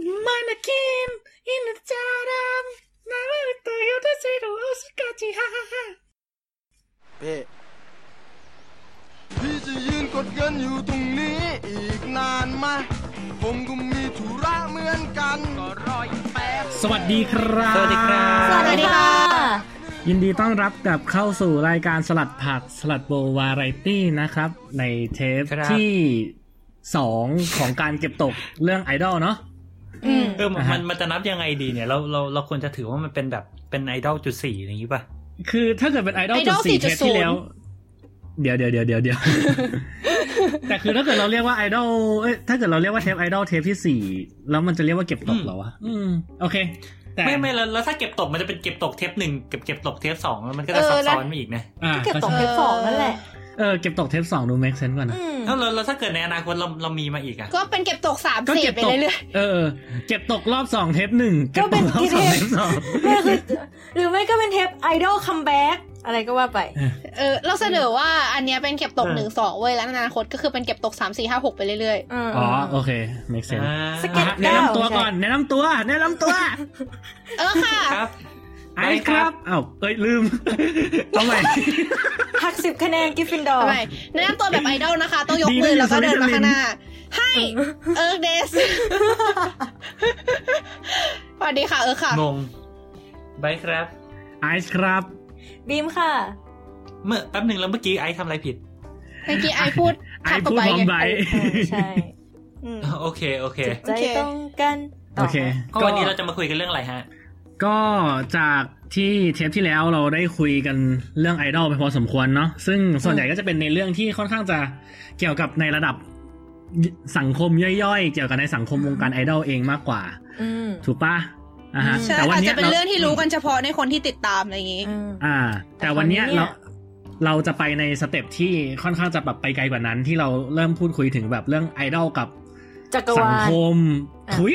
Manequin in a charam. Now with the Yoda Zero Osakachi. Ha ha ha. เพ่พี่จะยืนกดเงินอยู่ตรงนี้อีกนานไหมผมก็มีธุระเหมือนกันก็รออีแป๊บสวัสดีครับ สวัสดีครับ สวัสดีค่ะ ยินดีต้อนรับกับเข้าสู่รายการสลัดผักสลัดโบวาไรตี้นะครับ ในเทปที่สองของการเก็บตกเรื่องไอดอลเนาะ เออมันอ่าฮะมันมันจะนับยังไงดีเนี่ย เราเราเราควรจะถือว่ามันเป็นแบบเป็นไอดอลจุดสี่อย่างนี้ป่ะ คือถ้าเกิดเป็นไอดอล Idol จุดสี่เทปที่4.0แล้ว เดี๋ยวเดี๋ยวเดี๋ยวเดี๋ยวเดี๋ยวแต่คือถ้าเกิดเราเรียกว่าไอดอลเอ้ยถ้าเกิดเราเรียกว่าเทปไอดอลเทปที่สี่แล้วมันจะเรียกว่าเก็บตกเหรอวะอืมโอเคแต่ไม่ไม่แล้วแล้วถ้าเก็บตกมันจะเป็นเก็บตกเทปหนึ่งเก็บเก็บตกเทปสองแล้วมันก็จะเออซับแล้วซ้อนมาอีกนะอ่าเก็บตกก็เทใช่ปสองนั่นแหละ เออเก็บตกเทปสองดู make sense กว่านะอืมแล้วแล้วแล้วถ้าเกิดในอนาคตเราเรามีมาอีกอะก็เป็นเก็บตกสามก็สี่เก็บไปตกเรื่อยเออ เก็บตกรอบสองเทปหนึ่งก็เก็บเป็ตนกรอบสองเทเทปปสองๆไม่คือหรือไม่ก็เป็นเทปไอดอล comeback อะไรก็ว่าไป เออ เราเสนอว่าอันเนี้ยเป็นเก็บตกหนึ่งสองเว้ย แล้วในอนาคตก็คือเป็นเก็บตกสามสี่ห้าหกไปเรื่อยอ๋อ โอเค make sense อ่าสเก็ตอะแนะนำตัวก่อน แนะนำตัว แนะนำตัวๆเออค่ะครับ ไอ้ครับอ้าวเอ้ยลืมเอาใหม่หักสิบคะแนนกิฟฟินดอร์ทำไมแนะนำตัวแบบไอดอลนะคะ ต้องยกดีนะมือแล้วก็อยู่เดินมาสวิตเซอร์แลนด์ข้างหน้า ให้เอิร์กเดสสวัสดีค่ะเอิร์กค่ะงงไบร์ทครับ ไอซ์ครับ บีมค่ะ เมื่อแป๊บหนึ่งแล้วเมื่อกี้ไอซ์ทำอะไรผิด เมื่อกี้ไอพูดไอขับพูดไปพร้อมไงไบร์ทเออใช่อืมโอเคโอเคใจโอเคตรงกันโอเค ก็วันนี้เราจะมาคุยกันเรื่องอะไรฮะ ก็จากที่เทปที่แล้วเราได้คุยกันเรื่องไอดอลไปพอสมควรเนาะซึ่งส่วนใหญ่ก็จะเป็นในเรื่องที่ค่อนข้างจะเกี่ยวกับในระดับสังคมย่อยๆ เกี่ยวกับในสังคมวงการไอดอลเองมากกว่าอืมถูกปะอ่าฮะใช่แต่วันอาจเนี้จะยเป็นเราเรื่องที่รู้กันเฉพาะในคนที่ติดตามอะไรอย่างงี้อืมอ่า แต่วันเนี้ยแต่คราวนี้เราเนี่ยเราจะไปในสเต็ปที่ค่อนข้างจะแบบไปไกลกว่านั้นที่เราเริ่มพูดคุยถึงแบบเรื่องไอดอลกับจักรสัวางลคมอะถุย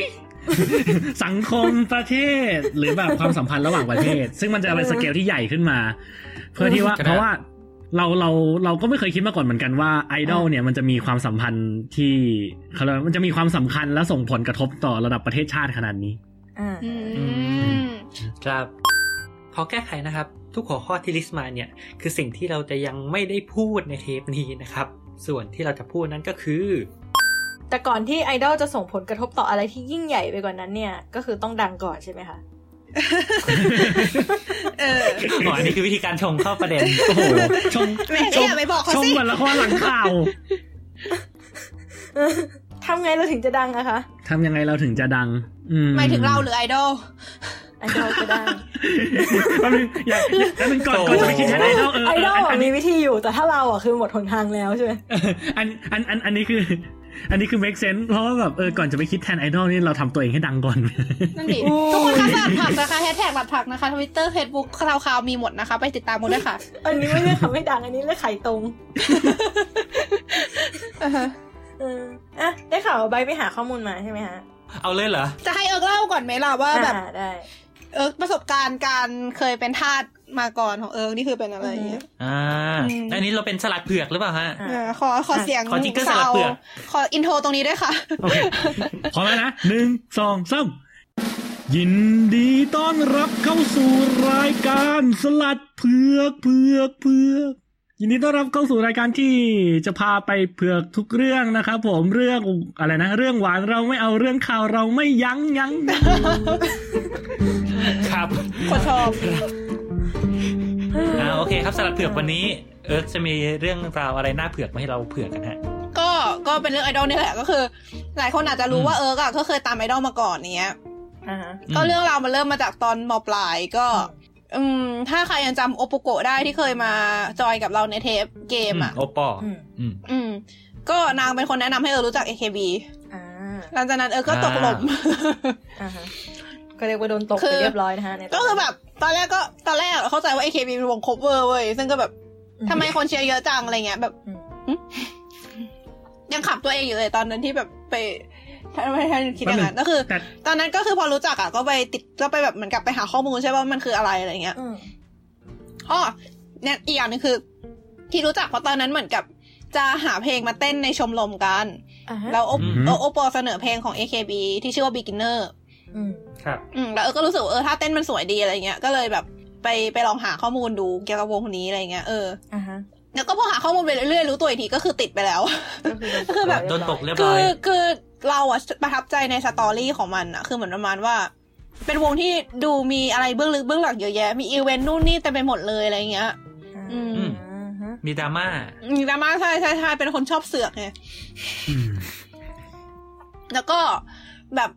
สังคมประเทศหรือแบบความสัมพันธ์ระหว่างประเทศ ซึ่งมันจะเป็นสเกลที่ใหญ่ขึ้นมา เพื่อที่ว่าครับเพราะว่าเราเราเราก็ไม่เคยคิดมาก่อนเหมือนกันว่าไอดอลเนี่ยมันจะมีความสัมพันธ์ที่เขาเรียกว่ามันจะมีความสำคัญและส่งผลกระทบต่อระดับประเทศชาติขนาดนี้อ่าอืมครับขอแก้ไขนะครับ ทุกหัวข้อที่ list มาเนี่ย คือสิ่งที่เราจะยังไม่ได้พูดในเทปนี้นะครับ ส่วนที่เราจะพูดนั้นก็คือ แต่ก่อนที่ไอดอลจะส่งผลกระทบต่ออะไรที่ยิ่งใหญ่ไปกว่านั้นเนี่ย ก็คือต้องดังก่อนใช่ไหมคะเอออ๋ออันนี้คือวิธีการชงเข้าประเด็น โอ้โหชมแหม่ก็อย่าไปบอกเขาชมสิเหมือนละครหลังข่าวทำไงเราถึงจะดังอะคะทำยังไงเราถึงจะดัง อืมหมายถึงเราหรือไอดอล ไอดอลก็ได้แป๊บนึงอย่าแป๊บนึงก่อนก่อนจะไปคิดแทนไอดอลเออไอดอลอันอะอันมีนี้วิธีอยู่แต่ถ้าเราอะคือหมดหนทางแล้วใช่ไหมอันอันอันอันนี้คือ อันนี้คือ make sense เพราะว่าแบบเออก่อนจะไปคิดแทนไอดอลนี่เราทำตัวเองให้ดังก่อนนั่นดิทุกคนคะสลัดผักนะคะแฮชแท็กสลัดผักนะคะทวิตเตอร์เฟซบุ๊กคราวคราวมีหมดนะคะ ไปติดตามกันด้วยค่ะ อันนี้ไม่เรียกทำให้ดังอันนี้เรียกขายตรงอ่าฮะเอออะได้ข่าวว่าใบไปหาข้อมูลมาใช่ไหมฮะ เอาเลยเหรอ จะให้เอิร์กเล่าก่อนไหมล่ะว่าแบบอ่าได้เอิร์กประสบการณ์การเคยเป็นทาส มาก่อนของเอิร์กนี่คือเป็นอะไรอย่างเงี้ยอ่าอืมอันนี้เราเป็นสลัดเผือกหรือเปล่าฮะอะเออขอขอเสียงขอ jingle สลัดเผือกขอ intro ตรงนี้ด้วยค่ะโอเคพร้อมแล้วนะหนึ่งสองสามยินดีต้อนรับเข้าสู่รายการสลัดเผือกเผือกเผือกยินดีต้อนรับเข้าสู่รายการที่จะพาไปเผือกทุกเรื่องนะครับผมเรื่องอะไรนะ เรื่องหวานเราไม่เอาเรื่องข่าวเราไม่ยั้งยั้งครับคนชอบ อ่าโอเคครับสลัดเผือกวันนี้ เอิร์ธจะมีเรื่องราวอะไรน่าเผือกมาให้เราเผือกกันฮะก็ก็เป็นเรื่องไอดอลนี่แหละก็คือ หลายคนอาจจะรู้อืมว่าเอิร์กอะก็เคยตามไอดอลมาก่อนเนี้ยอ่าฮะก็เรื่องราวมันเริ่มมาจากตอนมปลายก็ อืม ถ้าใครยังจำโอปุโกะได้ที่เคยมาจอยกับเราในเทปเกมอะโอปออืมอืมอืมก็นางเป็นคนแนะนำให้เออรู้จัก AKB อ่าหลังจากนั้นเออก็ตกหล่มอ่าฮะ ก็เรียกว่าโดนตกคืไปอเรียบร้อยนะฮะในตนก็คือแบบ ตอนแรกก็ตอนแรกเข้าใจว่า AKB เป็นวง cover เว้ย ซึ่งก็แบบทำไมคนเชียร์เยอะจังอะไรเงี้ยแบบอืมหึยังขับตัวเองอยู่เลยตอนนั้นที่แบบไปทำไมท่านคิดอย่างนั้นก็คือแต่ตอนนั้นก็คือพอรู้จักอะก็ไปติดก็ไปแบบเหมือนกับไปหาข้อมูลใช่ป่ะว่ามันคืออะไรอะไรเงี้ยอืมอ๋อเนี่ยอีกอย่างหนึงคือ ที่รู้จักเพราะตอนนั้นเหมือนกับ จะหาเพลงมาเต้นในชมรมกันออ่าฮะแล้วโออืมโอโอปอเสนอเพลงของ AKB ที่ชื่อว่า Beginner อืมครับอืมแล้วเออก็รู้สึกว่าเออถ้าเต้นมันสวยดีอะไรเงี้ยก็เลยแบบไปไปลองหาข้อมูลดูเกี่ยวกับวงคนนี้อะไรเงี้ยเอออ่าฮะแล้วก็พอหาข้อมูลไปเรื่อยๆรู้ตัวอีกทีก็คือติดไปแล้วก็คือคือแบบโดนตกเรียบคืร้ออยคือเราอะประทับใจในสตอรี่ของมันอะคือเหมือนประมาณว่า เป็นวงที่ดูมีอะไรเบื้องลึกเบื้องหลังเยอะแยะ มีอีเวนต์นู่นนี่เต็มไปหมดเลยอะไรเงี้ย อืมอืมอ่าฮะมีดราม่า มีดราม่าใช่ใช่ใช่เป็นคนชอบเสือกไงอืมแล้วก็แบบ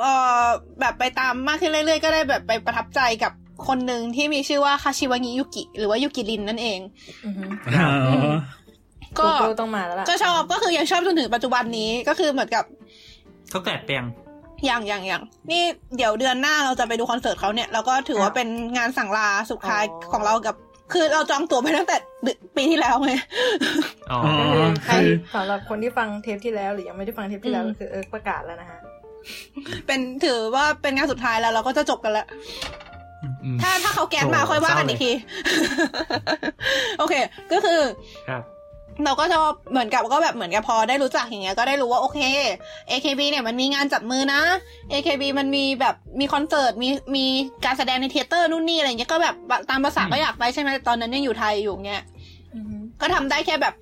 เออแบบไปตามมากขึ้นเรื่อยๆ ก็ได้แบบไปประทับใจกับคนหนึ่งที่มีชื่อว่าคาชิวางิยุกิ หรือว่ายุกิรินนั่นเองอือฮึอ๋อก็ Google ต้องมาแล้วล่ะก็ชอบก็คือยังชอบจนถึงปัจจุบันนี้ก็คือเหมือนกับเขาแกลดแปลงอย่างอย่างอย่างนี่เดี๋ยวเดือนหน้าเราจะไปดูคอนเสิร์ตเขาเนี่ยแล้วก็ถือว่าเป็นงานสั่งลาสุดท้ายของเรากับ คือเราจองตั๋วไปตั้งแต่ปีที่แล้วไงอ๋ออ๋อก็คือใครคือสำหรับคนที่ฟังเทปที่แล้วหรือยังไม่ได้ฟังเทปที่แล้วอืมก็คือเอิร์กประกาศแล้วนะฮะ เป็นถือว่าเป็นงานสุดท้ายแล้วเราก็จะจบกันแล้วอืมถ้าถ้าเขาแก๊สมาโอ้ค่อยว่ากันเศร้าเลยอีกที โอเค ก็คือครับเราก็ชอบเหมือนกับก็แบบเหมือนกับพอได้รู้จักอย่างเงี้ยก็ได้รู้ว่าโอเค AKB เนี่ยมันมีงานจับมือนะ AKB มันมีแบบมีคอนเสิร์ตมีมีการแสดงในเทยเตอร์นู่นนี่อะไรเงี้ยก็แบบตามภาษาอืมก็อยากไปใช่ไหมตอนนั้นยังอยู่ไทยอยู่เงี้ยอือฮึก็ทำได้แค่แบบ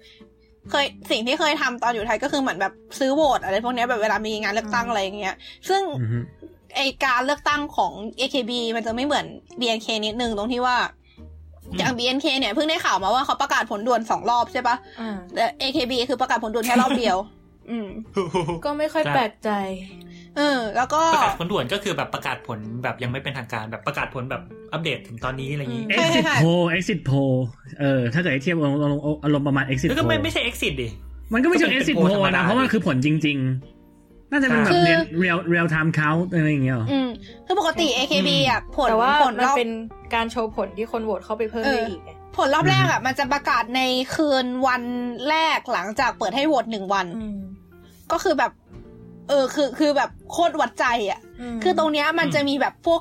เคยสิ่งที่เคยทำตอนอยู่ไทยก็คือเหมือนแบบซื้อโหวตอะไรพวกเนี้ยแบบเวลามีงานเลือกตั้งอะไรอย่างเงี้ย ซึ่งอืมไอการเลือกตั้งของ AKB มันจะไม่เหมือน BNK นิดนึงตรงที่ว่าอย่าง BNK เนี่ยเพิ่งได้ข่าวมาว่าเขาประกาศผลด่วนสองรอบใช่ปะอ่าแต่ AKB คือประกาศผลด่วนแค่รอบเดียวอืมก็ไม่ค่อยใช่แปลกใจ เออ แล้วก็ประกาศผลด่วนก็คือแบบประกาศผลแบบยังไม่เป็นทางการแบบประกาศผลแบบอัปเดตถึงตอนนี้อะไรอย่างงี้อืมใช่ exit ใช่ poll exit poll เออถ้าเกิดให้เทียบอารมณ์อารมณ์ประมาณ exit แล้วก็ไม่ poll ไม่ใช่ exit ดิมันก็ไม่ใช่ก็เป็น exit โพล poll ธรรมดานะเพราะว่าคือผลจริง ๆ น่าจะเป็นแบบคือเรียน real real time count อะไรอย่างเงี้ยหรออืมคือปกติ AKB อะผลแต่ว่าผลมันรอบเป็นการโชว์ผลที่คนโหวตเข้าไปเพิ่มเออได้อีกไงผลรอบแรกอะ มันจะประกาศในคืนวันแรกหลังจากเปิดให้โหวตหนึ่งวันอืมก็คือแบบ เออคือคือแบบโคตรวัดใจอะมคือตรงเนี้ยมันจะมีแบบพวก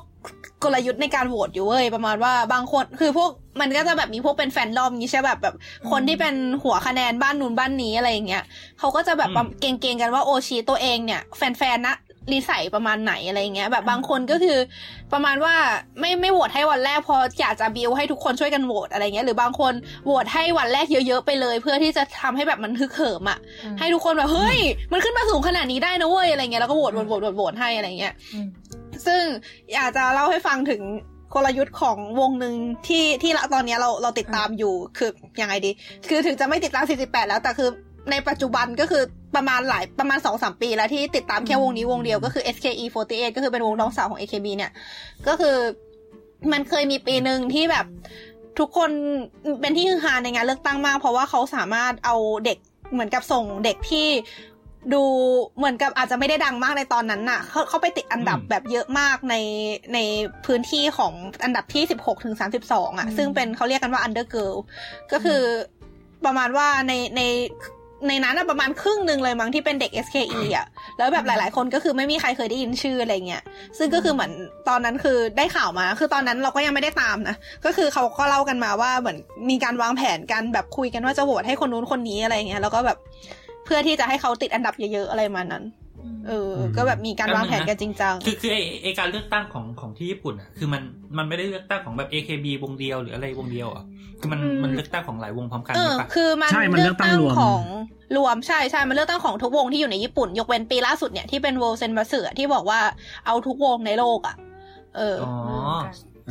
กลยุทธ์ในการโหวตอยู่เว้ยประมาณว่าบางคนคือพวกมันก็จะแบบมีพวกเป็นแฟนดอมนี้ใช่แบบแบบ คนที่เป็นหัวคะแนนบ้านนู้นบ้านนี้อะไรอย่างเงี้ยเขาก็จะแบบอืมเก่งๆกันว่าโอชีตัวเองเนี่ย แฟนๆนะ รีใส่ประมาณไหนอะไรเงี้ย แบบบางคนก็คือ ประมาณว่าไม่ไม่โหวตให้วันแรกพออยากจะบิวให้ทุกคนช่วยกันโหวตอะไรเงี้ย หรือบางคนโหวตให้วันแรกเยอะๆไปเลย เพื่อที่จะทำให้แบบมันฮึกเหิมอะให้ทุกคนแบบเฮ้ย มันขึ้นมาสูงขนาดนี้ได้นะเว้ยอะไรเงี้ยแล้วก็โหวตโหวตโหวตโหวตให้อะไรเงี้ยซึ่งอยากจะเล่าให้ฟังถึงกลยุทธ์ของวงหนึ่งที่ที่ตอนนี้เราเราติดตามอยู่คือยังไงดี คือถึงจะไม่ติดตาม 48 แล้วแต่คือในปัจจุบันก็คือ ประมาณหลายประมาณ2-3ปีแล้วที่ติดตามแค่วงนี้วงเดียวก็คือ SKE48 ก็คือเป็นวงน้องสาวของ AKB เนี่ย ก็คือมันเคยมีปีหนึ่งที่แบบทุกคนเป็นที่ฮือฮาในงานเลือกตั้งมาก เพราะว่าเขาสามารถเอาเด็กเหมือนกับส่งเด็กที่ดูเหมือนกับอาจจะไม่ได้ดังมากในตอนนั้นน่ะเขาเขาไปติดอันดับอืมแบบเยอะมากในในพื้นที่ของอันดับที่16ถึง32อะอืมซึ่งเป็นเขาเรียกกันว่า undergirl ก็คือประมาณว่าในใน ในนั้นอะประมาณครึ่งหนึ่งเลยมั้งที่เป็นเด็ก SKE อะ แล้วแบบหลาย ๆ คนก็คือไม่มีใครเคยได้ยินชื่ออะไรเงี้ย ซึ่งก็คือเหมือนตอนนั้นคือได้ข่าวมา คือตอนนั้นเราก็ยังไม่ได้ตามนะ ก็คือเขาก็เล่ากันมาว่าเหมือนมีการวางแผนกันแบบคุยกันว่าจะโหวตให้คนนู้นคนนี้อะไรเงี้ย แล้วก็แบบเพื่อที่จะให้เขาติดอันดับเยอะ ๆ อะไรมานั้น เออ ก็แบบมีการวางแผนกันจริงจัง คือคือไอไอการเลือกตั้งของของที่ญี่ปุ่นอะ คือมันมันไม่ได้เลือกตั้งของแบบ AKB วงเดียวหรืออะไรวงเดียวอะ คือมันอืมมันเลือกตั้งของหลายวงพร้อมกันเออใช่ปะคือมันใช่มันเลือกตั้งรวมของรวมใช่ใช่มันเลือกตั้งของทุกวงที่อยู่ในญี่ปุ่น ยกเว้นปีล่าสุดเนี่ยที่เป็น World s e n b a s ที่บอกว่าเอาทุกวงในโลกอะ เออออ๋อ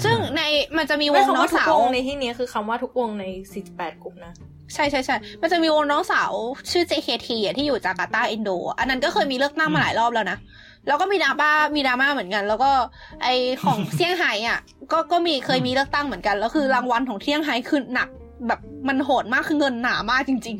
ซึ่งในมันจะมีวไม่งคำน้อว่างทุกสาววงในที่นี้คือคำว่าทุกวงใน 48 กลุ่มนะใช่ใช่ใช่ มันจะมีวงน้องสาวชื่อ JKT อะที่อยู่จาการ์ตาอินโดอะอันนั้นก็เคยมีเลือกตั้งมาหลายรอบแล้วนะ แล้วก็มีดราม่า มีดราม่าเหมือนกัน แล้วก็ไอของเซี่ยงไฮ้อะ ก็ก็มีเคยมีเลือกตั้งเหมือนกัน แล้วคือรางวัลของเซี่ยงไฮ้คือหนักแบบมันโหดมากคือเงินหนามากจริง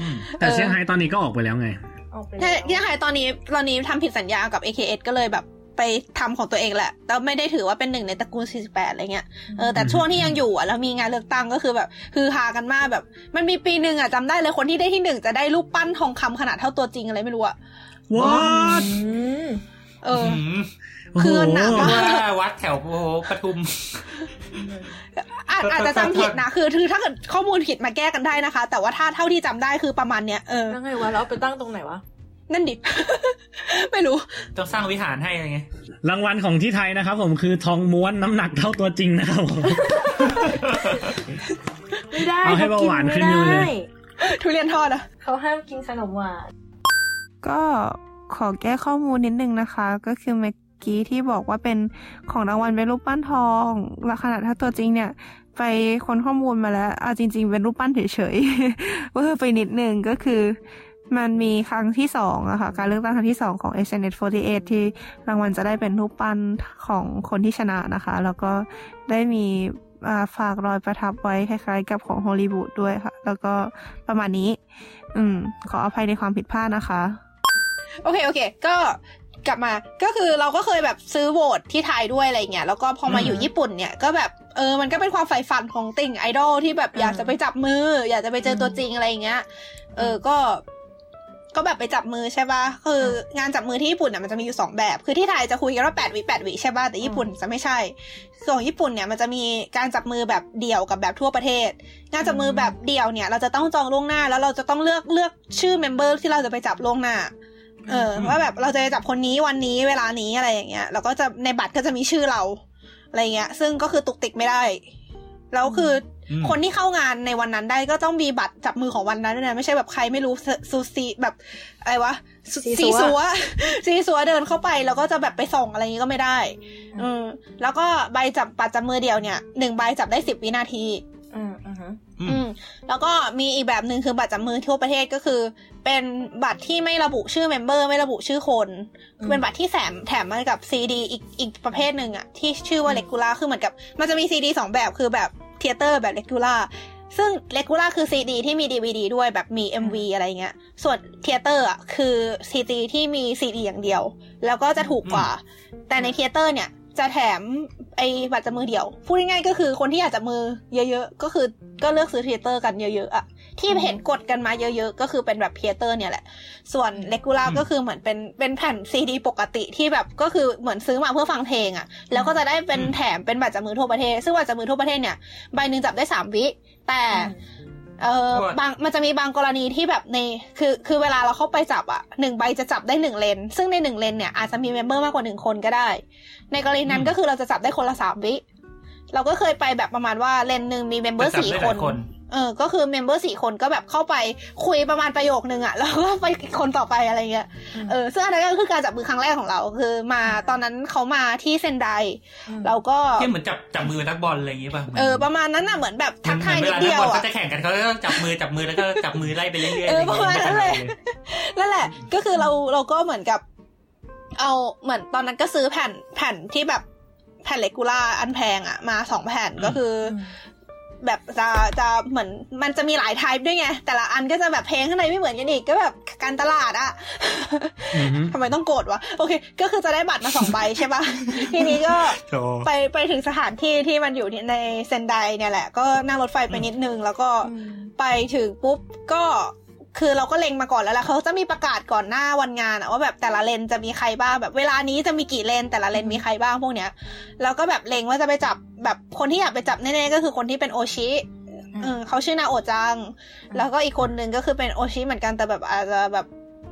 อืมแต่เซี่ยงไฮ้ตอนนี้ก็ออกไปแล้วไงออกไปๆแล้ใช่วเซี่ยงไฮ้ตอนนี้ตอนนี้ทำผิดสัญญากับ AKS ก็เลยแบบ ไปทำของตัวเองแหละ แต่ไม่ได้ถือว่าเป็นหนึ่งในตระกูล 48 อะไรเงี้ย เออ แต่อืมช่วงที่ยังอยู่อะ แล้วมีงานเลือกตั้งก็คือแบบคือฮากันมากแบบ มันมีปีหนึ่งอะจำได้เลยคนที่ได้ที่หนึ่งจะได้รูปปั้นทองคำขนาดเท่าตัวจริงอะไรไม่รู้อะ what อืมเออมคือหนักโโมากว่าวัดแถวโอ้โหปทุมอาจอาจจะจำผิดนะคือคือถ้าเกิดข้อมูลผิดมาแก้กันได้นะคะ แต่ว่าถ้าเท่าที่จำได้คือประมาณเนี้ยเออแล้วไงวะเราเอาไปตั้งตรงไหนวะ นั่นดิ ไม่รู้ ต้องสร้างวิหารให้อะไรเงี้ยรางวัลของที่ไทยนะครับ ผมคือทองม้วนน้ำหนักเท่าตัวจริงนะครับผมไม่ได้เอาให้เบาหวานขึ้นอยู่เลยไม่ได้ทุเรียนทอดอะเขาห้ามกินขนมหวานก็ขอแก้ข้อมูลนิดนึงนะคะ ก็คือเมื่อกี้ที่บอกว่าเป็นของรางวัลเป็นรูปปั้นทองและขนาดถ้าตัวจริงเนี่ย ไปค้นข้อมูลมาแล้วเอาจริง ๆ เป็นรูปปั้นเฉยๆเวอร์ไปนิดนึงก็คือ มันมีครั้งที่สองอะค่ะ การเลือกตั้งครั้งที่สองของ SNS 48 ที่รางวัลจะได้เป็นรูปปั้นของคนที่ชนะนะคะ แล้วก็ได้มีอ่าฝากรอยประทับไว้คล้ายๆ กับของฮอลลีวูดด้วยค่ะ แล้วก็ประมาณนี้ อืม ขออภัยในความผิดพลาดนะคะ โอเค โอเค ก็กลับมาก็คือเราก็เคยแบบซื้อโหวตที่ไทยด้วยอะไรเงี้ยแล้วก็พอมาอยู่ญี่ปุ่นเนี่ยก็แบบเออมันก็เป็นความใฝ่ฝันของติ่งไอดอลที่แบบอยากจะไปจับมือ อยากจะไปเจอตัวจริงอะไรเงี้ยเออก็ ก็แบบไปจับมือใช่ปะคืองานจับมือที่ญี่ปุ่นเนี่ยมันจะมีอยู่สองแบบ คือที่ไทยจะคุยกันว่าแปดวิแปดวิใช่ปะแต่ญี่ปุ่นจะไม่ใช่ส่วนของญี่ปุ่นเนี่ยมันจะมีการจับมือแบบเดี่ยวกับแบบทั่วประเทศ งานจับมือแบบเดี่ยวเนี่ย เราจะต้องจองล่วงหน้าแล้วเราจะต้องเลือกเลือกชื่อ member ที่เราจะไปจับล่วงหน้า เออว่าแบบเราจะไปจับคนนี้วันนี้เวลานี้อะไรอย่างเงี้ย แล้วก็จะในบัตรก็จะมีชื่อเราอะไรเงี้ย ซึ่งก็คือตุกติกไม่ได้ แล้วคืออม คนที่เข้างานในวันนั้นได้ก็ต้องมีบัตรจับมือของวันนั้นด้วยนะไม่ใช่แบบใครไม่รู้ซูซีแบบอะไรวะซูซีซัวซีซัวซีซัวเดินเข้าไปแล้วก็จะแบบไปส่งอะไรอย่างงี้ก็ไม่ได้ อืมแล้วก็ใบจับบัตรจับมือเดียวเนี่ยหนึ่งใบจับได้สิบวินาทีอืมอืมฮึอืมอืมแล้วก็มีอีกแบบหนึ่งคือบัตรจับมือทั่วประเทศก็คือ เป็นบัตรที่ไม่ระบุชื่อ member ไม่ระบุชื่อคนคือเป็นบัตรที่แถมแถมมากับซีดีอีกอีกประเภทหนึ่งอะที่ชื่อว่าเลกูล่าคือเหมือนกับ มันจะมีซีดีสองแบบคือแบบ theater แบบ regular ซึ่ง regular คือซีดีที่มีดีวีดีด้วยแบบมี MV อะไรเงี้ย ส่วน theater อะคือซีดีที่มีซีดีอย่างเดียว แล้วก็จะถูกกว่า แต่ใน theater เนี่ยจะแถมไอ้บัตรจับมือเดียว พูดง่ายๆก็คือคนที่อยากจับมือเยอะๆ ก็คือก็เลือกซื้อ theater กันเยอะๆอะ ที่เห็นกดกันมาเยอะๆ ก็คือเป็นแบบ theater เนี่ยแหละ ส่วนเลกูล่าอืมก็คือเหมือนเป็นเป็นแผ่นซีดีปกติที่แบบก็คือเหมือนซื้อมาเพื่อฟังเพลงอะแล้วก็จะได้เป็นแถมเป็นบัตรจับมือทั่วประเทศ ซึ่งบัตรจับมือทั่วประเทศเนี่ยใบหนึ่งจับได้สามวิ แต่เออว่าบางมันจะมีบางกรณีที่แบบในคือคือเวลาเราเข้าไปจับอะหนึ่งใบจะจับได้หนึ่งเลน ซึ่งในหนึ่งเลนเนี่ยอาจจะมี member มากกว่าหนึ่งคนก็ได้ ในกรณีนั้นก็คือเราจะจับได้คนละสามวิเราก็เคยไปแบบประมาณว่าเลนหนึ่งมี member จับสี่ได้คหนลายคน เออ ก็คือ member สี่คนก็แบบเข้าไปคุยประมาณประโยคนึงอะแล้วก็ไปคนต่อไปอะไรเงี้ย เออ ซึ่งอันนั้นก็คือการจับมือครั้งแรกของเรา คือมาตอนนั้นเขามาที่เซนไดเราก็ที่เหมือนจับจับมือนักบอลอะไรอย่างงี้ป่ะหมืนเออ ประมาณนั้นน่ะเหมือนแบบทักทายเหมืนิอนดเวลานัเดีกยวบอลเขาอะจะแข่งกันเขาก็จับมือจับมือแล้วก็จับมือไล่ไปเรื่อยๆเออไรย่งงี้ยประมาณนั้นเลยไม่ทันั่นแหละ ก็คือเราเราก็เหมือนกับ เอาเหมือนตอนนั้นก็ซื้อแผ่นแผ่นที่แบบแผ่นเลกูล่าอันแพงอะมาสองแผ่นก็คือ แบบจะจะเหมือนมันจะมีหลายไทป์ด้วยไง แต่ละอันก็จะแบบเพลงข้างในไม่เหมือนกันอีกก็แบบการตลาดอะอือฮึทำไมต้องโกรธวะโอเค ก็คือจะได้บัตรมาสองใบใช่ปะทีนี้ก็โธ่ไปไปถึงสถานที่ที่มันอยู่ในเซนไดเนี่ยแหละ ก็นั่งรถไฟไปนิดนึง แล้วก็ไปถึงปุ๊บก็ คือเราก็เล็งมาก่อนแล้วแหละเขาจะมีประกาศก่อนหน้าวันงานอะว่าแบบแต่ละเลนจะมีใครบ้างแบบเวลานี้จะมีกี่เลนแต่ละเลนมีใครบ้างพวกเนี้ยแล้วก็แบบเล็งว่าจะไปจับแบบคนที่อยากไปจับแน่ๆก็คือคนที่เป็นโอชิเออเขาชื่อนาโอจัง แล้วก็อีกคนนึงก็คือเป็นโอชิเหมือนกันแต่แบบอาจจะแบบ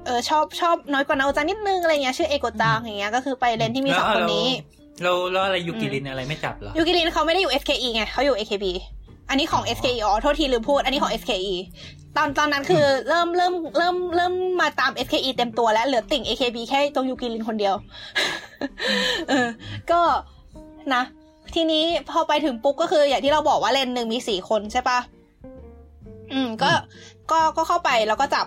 เออชอบชอบน้อยกว่านาโอจังนิดนึงอะไรเงี้ยชื่อเอโกจังอย่างเงี้ยก็คือไปเลนที่มีสองคนนี้แล้วแล้วอะไรยูกิรินอะไรไม่จับเหรอยูกิรินเขาไม่ได้อยู่ SKE ไงเขาอยู่ AKB อันนี้ของ SKE อ๋อโทษทีลืมพูด อันนี้ของ SKE ตอนตอนนั้นคือเริ่มเริ่มเริ่มเริ่มมาตาม SKE เต็มตัวแล้วเหลือติ่ง AKB แค่ตรงยูกิรินคนเดียว เออ ก็นะ ทีนี้พอไปถึงปุ๊บก็คืออย่างที่เราบอกว่าเลนหนึ่งมีสี่คนใช่ปะอืม ก็ก็ก็เข้าไปแล้วก็จับ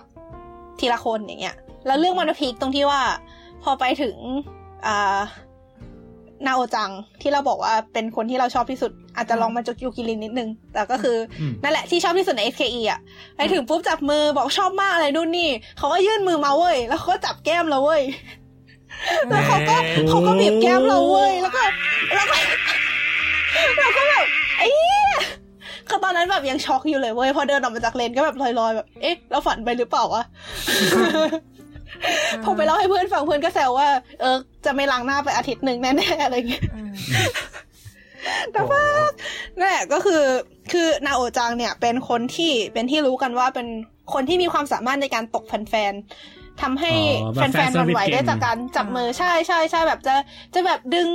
ทีละคนอย่างเงี้ย แล้วเรื่องมันมาพีคตรงที่ว่า พอไปถึง อ่า นาโอจังที่เราบอกว่าเป็นคนที่เราชอบที่สุด อาจจะลองมาจุกยูกิรินนิดนึง แต่ก็คืออมนั่นแหละที่ชอบที่สุดใน SKE อะไปถึงปุ๊บจับมือบอกชอบมากอะไรนู่นนี่เขาก็ยื่นมือมาเว้ย แล้วเขาก็จับแก้มเราเว้ย แล้วเขาก็เขาก็บีบแก้มเราเว้ย แล้วก็แล้วก็เราก็แบบไอ้เหี้ยคือตอนนั้นแบบยังช็อกอยู่เลยเว้ยพอเดินออกมาจากเลนก็แบบลอยๆแบบ เอ๊ะ เราฝันไปหรือเปล่าวะ พอไปเล่าให้เพื่อนฟังเพื่อนก็แซวว่า เออ จะไม่ล้างหน้าไปอาทิตย์หนึ่งแน่ๆอะไรเงี้ยแต่ว่านั่นแหละก็คือ คือนาโอจังเนี่ย เป็นคนที่เป็นที่รู้กันว่าเป็นคนที่มีความสามารถในการตกแฟนๆทำให้อ๋อแบบฟนๆหวันไหว fan service ได้เก่งจากการจับมือใช่ใช่ใช่แบบจะจะแบบดึง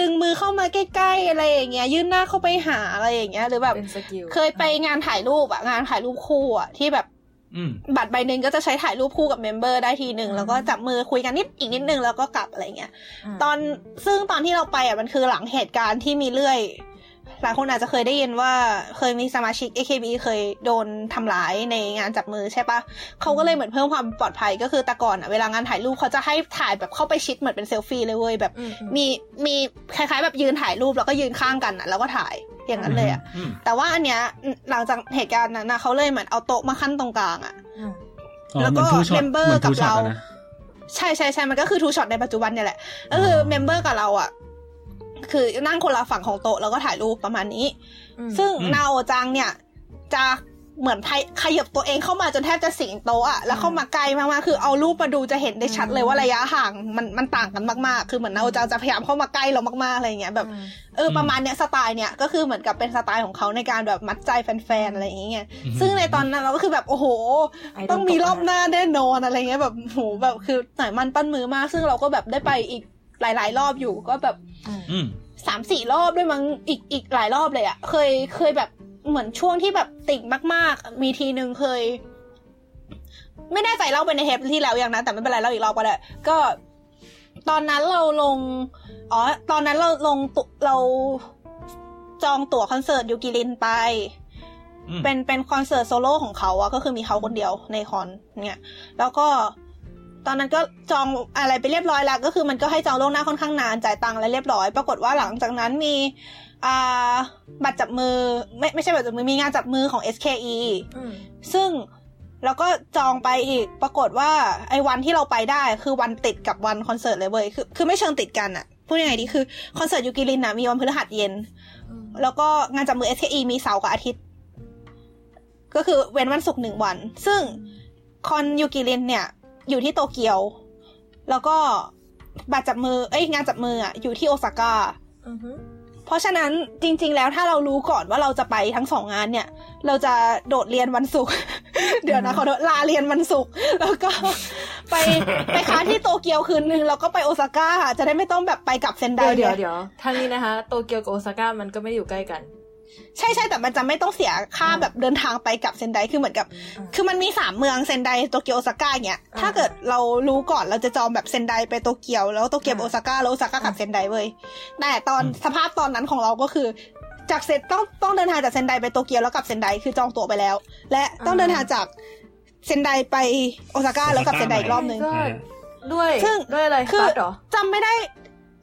ดึงมือเข้ามาใกล้ๆอะไรอย่างเงี้ย ยื่นหน้าเข้าไปหาอะไรอย่างเงี้ย หรือแบบเป็น skill เคยไปงานถ่ายรูปอะงานถ่ายรูปคู่อะที่แบบอืม บัตรใบหนึ่งก็จะใช้ถ่ายรูปคู่กับ member ได้ทีหนึ่งแล้วก็จับมือคุยกันนิดอีกนิดนึงแล้วก็กลับอะไรเงี้ยมตอนซึ่งตอนที่เราไปอะมันคือหลังเหตุการณ์ที่มีเลื่อย หลายคนอาจจะเคยได้ยินว่าเคยมีสมาชิก AKB เคยโดนทำร้ายในงานจับมือใช่ปะเขาก็เลยเหมือนเพิ่มความปลอดภัยก็คือแต่ก่อนอะเวลางานถ่ายรูปเขาจะให้ถ่ายแบบเข้าไปชิดเหมือนเป็นเซลฟี่เลยเว้ยแบบอืมอืมมีมีคล้ายๆ แบบยืนถ่ายรูปแล้วก็ยืนข้างกันอะแล้วก็ถ่ายอย่างนั้นเลยอะอืมแต่ว่าอันเนี้ยหลังจากเหตุการณ์นั้นนะเขาเลยเหมือนเอาโต๊ะมาคั่นตรงกลางอะอืมอ๋อแล้วก็เหมือน two shot member เหมือนกับ two shot เราอะนะใช่ใช่ใช่มันก็คือ two shot ในปัจจุบันเนี่ยแหละก็คือ member กับเราอะ คือนั่งคนละฝั่งของโต๊ะแล้วก็ถ่ายรูปประมาณนี้อืมซึ่งอืมนาโอจังเนี่ย จะเหมือนไทยขยับตัวเองเข้ามาจนแทบจะสิงโต๊ะอะแล้วเข้ามาใกล้มากๆคือเอารูปมาดูจะเห็นได้ชัดเลยว่าระยะห่างมันมันต่างกันมากๆ คือเหมือนนาโอจังจะพยายามเข้ามาใกล้เรามากๆอะไรอย่างเงี้ยแบบอืมเออประมาณเนี้ยสไตล์เนี่ยก็คือเหมือนกับเป็นสไตล์ของเขาในการแบบมัดใจแฟนๆอะไรอย่างเงี้ยซึ่งในตอนนั้นเราก็คือแบบโอ้โหไอดอลต้องมีตกรอบหน้าแน่นอนอะไรเงี้ยแบบโหแบบคือหน่อยมันปั้นมือมาก ซึ่งเราก็แบบได้ไปอีก หลาย ๆ รอบอยู่ก็แบบอืมสามสี่รอบด้วยมั้งอีกอีกหลายรอบเลยอะเคยเคยแบบเหมือนช่วงที่แบบติ่งมาก ๆ มีทีหนึ่งเคย ไม่แน่ใจเล่าไปในเทปที่แล้วยังนะ แต่ไม่เป็นไรเล่าอีกรอบก็ได้ก็ ตอนนั้นเราลง อ๋อ ตอนนั้นเราลงตุเราจองตั๋วคอนเสิร์ตยูกิรินไปอืมเป็นเป็นคอนเสิร์ตโซโล่ของเขาอะก็คือมีเขาคนเดียวในคอน เนี่ย แล้วก็ ตอนนั้นก็จองอะไรไปเรียบร้อยแล้ว ก็คือมันก็ให้จองล่วงหน้าค่อนข้างนานจ่ายตังค์อะไรเรียบร้อย ปรากฏว่าหลังจากนั้นมีอ่าบัตรจับมือไม่ไม่ใช่บัตรจับมือมีงานจับมือของ SKE อืมซึ่งแล้วก็จองไปอีก ปรากฏว่าไอ้วันที่เราไปได้คือวันติดกับวันคอนเสิร์ตเลยเว้ยคือคือไม่เชิงติดกันอะพูดยังไงดีคือคอนเสิร์ตยูกิรินอะมีวันพฤหัสเย็นอืมแล้วก็งานจับมือ SKE มีเสาร์กับอาทิตย์ ก็คือเว้นวันศุกร์หนึ่งวัน ซึ่งคอนยูกิรินเนี่ย อยู่ที่โตเกียว แล้วก็บัตรจับมือ เอ้ยงานจับมืออะอยู่ที่โอซาก้าอือฮึเพราะฉะนั้นจริง ๆ แล้วถ้าเรารู้ก่อนว่าเราจะไปทั้งสองงานเนี่ย เราจะโดดเรียนวันศุกร์เดี๋ยวนะขอโทษลาเรียนวันศุกร์แล้วก็ไปไปค้างที่โตเกียวคืนนึงแล้วก็ไปโอซาก้าจะได้ไม่ต้องแบบไปกลับเซนไดเดี๋ยวเดี๋ยวนี่เดี๋ยวทางนี้นะคะ โตเกียวกับโอซาก้ามันก็ไม่ได้อยู่ใกล้กัน ใช่ใช่แต่มันจะไม่ต้องเสียค่าอืมแบบเดินทางไปกลับเซนไดคือเหมือนกับอืมคือมันมีสามเมืองเซนไดโตเกียวโอซาก้าเนี่ยอ่าถ้าเกิดเรารู้ก่อนเราจะจองแบบเซนไดไปโตเกียวแล้วโตเกียวไปอ่าโอซาก้าแล้วโอซาก้ากลับเซนไดเว้ยแต่ตอนอืมสภาพตอนนั้นของเราก็คือจากเซนต้องต้องเดินทางจากเซนไดไปโตเกียวแล้วกลับเซนไดคือจองตั๋วไปแล้ว และต้องเดินทางจากเซนไดไปโอซาก้าแล้วกลับเซนไดอีกรอบนึงก็อ่าด้วย ซึ่งด้วยอะไรคือ bus เหรอจำไม่ได้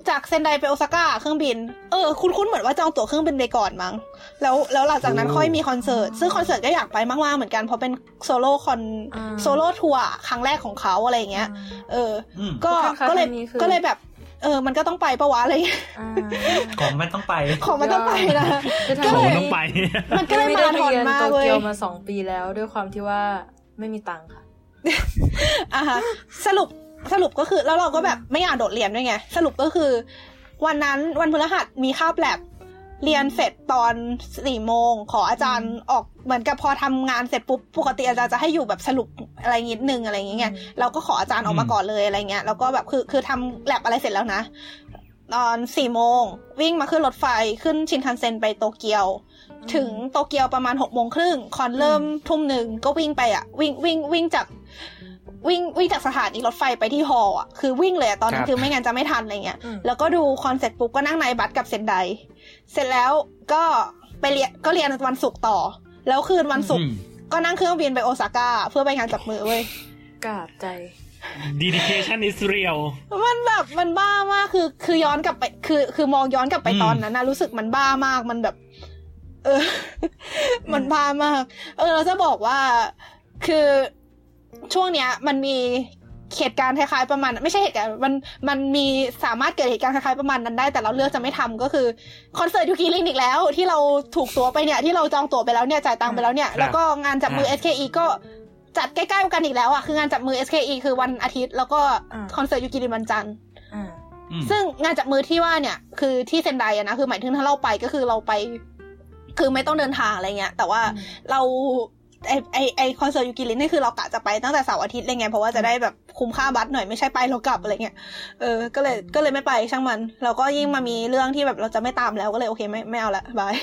จากเซนไดไปโอซาก้าเครื่องบิน เออ คุ้นๆเหมือนว่าจองตั๋วเครื่องบินไปก่อนมั้ง แล้วแล้วหลังจากนั้นโอ้ค่อยมีคอนเสิร์ต ซึ่งคอนเสิร์ตก็อยากไปมากๆเหมือนกัน เพราะเป็นโซโล่คอนอ่า solo tour ครั้งแรกของเขาอะไรอย่างเงี้ย เอออืมก็ทุกครั้งก็เลยครั้งนี้คือก็เลยแบบเออ มันก็ต้องไปปะวะอะไรอย่างเงี้ยอ่าของมันต้องไป ของมันต้องไปนะคือทางก็ของเลยต้องไป มันก็เลยมาราธอนมากโตเว้ยเกียวมาสองปีแล้วด้วยความที่ว่าไม่มีตังค์ค่ะอะฮะสรุป สรุปก็คือแล้วเราก็แบบไม่อยากโดดเรียนด้วยไง สรุปก็คือ วันนั้นวันพฤหัสมีคาบแลบเรียนเสร็จตอนสี่โมงขออาจารย์ออกเหมือนกับพอทำงานเสร็จปุ๊บปกติอาจารย์จะให้อยู่แบบสรุปอะไรนิดนึงอะไรอย่างเงี้ยเราก็ขออาจารย์ออกมาก่อนเลยอะไรเงี้ยแล้วก็แบบคือคือทำแลบอะไรเสร็จแล้วนะ ตอนสี่โมงวิ่งมาขึ้นรถไฟขึ้นชินคันเซ็นไปโตเกียว ถึงโตเกียวประมาณหกโมงครึ่งคอนเริ่มทุ่มหนึ่งก็วิ่งไปอะ วิ่งวิ่งวิ่งจาก วิ่งวิ่งจากสถานีรถไฟไปที่ฮอลล์อะคือวิ่งเลยอะตอนนั้ครันบคือไม่งั้นจะไม่ทันอะไรเงี้ยอืมแล้วก็ดูคอนเสร็จปุ๊บก็นั่งในบัสกับเซนไดเสร็จแล้วก็ไปเรียนก็เรียนวันศุกร์ต่อ แล้วคืนวันศุกร์อืมก็นั่งเครื่องบินไปโอซาก้าเพื่อไปงานจับมือเว้ยกราบใจ dedication is real มันแบบมันบ้ามากคือ คือย้อนกลับไป คือ คือมองย้อนกลับไปอืมตอนนั้นนะรู้สึกมันบ้ามากมันแบบ เออ มันบ้ามาก เออเราจะบอกว่า คือ ช่วงเนี้ย มันมีเหตุการณ์คล้ายๆประมาณ ไม่ใช่เหตุการณ์มันมันมีสามารถเกิดเหตุการณ์คล้ายๆประมาณนั้นได้ แต่เราเลือกจะไม่ทำก็คือคอนเสิร์ตยูกิรินอีกแล้ว ที่เราถูกตั๋วไปเนี่ยที่เราจองตั๋วไปแล้วเนี่ยจ่ายตังค์ไปแล้วเนี่ยครับแล้วก็งานจับมือครับ SKE ก็จัดใกล้ๆกันอีกแล้วอะคืองานจับมือ SKE คือวันอาทิตย์ แล้วก็อ่าคอนเสิร์ตยูกิรินวันจันทร์อ่าอืมซึ่งงานจับมือที่ว่าเนี่ย คือที่เซนไดอะนะคือหมายถึงถ้าเราไปก็คือเราไป คือไม่ต้องเดินทางอะไรเงี้ยแต่ว่าเรา ไอไอไอคอนเสิร์ตยูกิลินนี่คือเรากะจะไปตั้งแต่เสาร์อาทิตย์เลยไงเพราะว่าจะได้แบบคุ้มค่าบัตรหน่อยไม่ใช่ไปเรากลับอะไรเงี้ยเออก็เลยก็เลยไม่ไปช่างมัน เราก็ยิ่งมามีเรื่องที่แบบเราจะไม่ตามแล้วก็เลยโอเคไม่ไม่เอาละ bye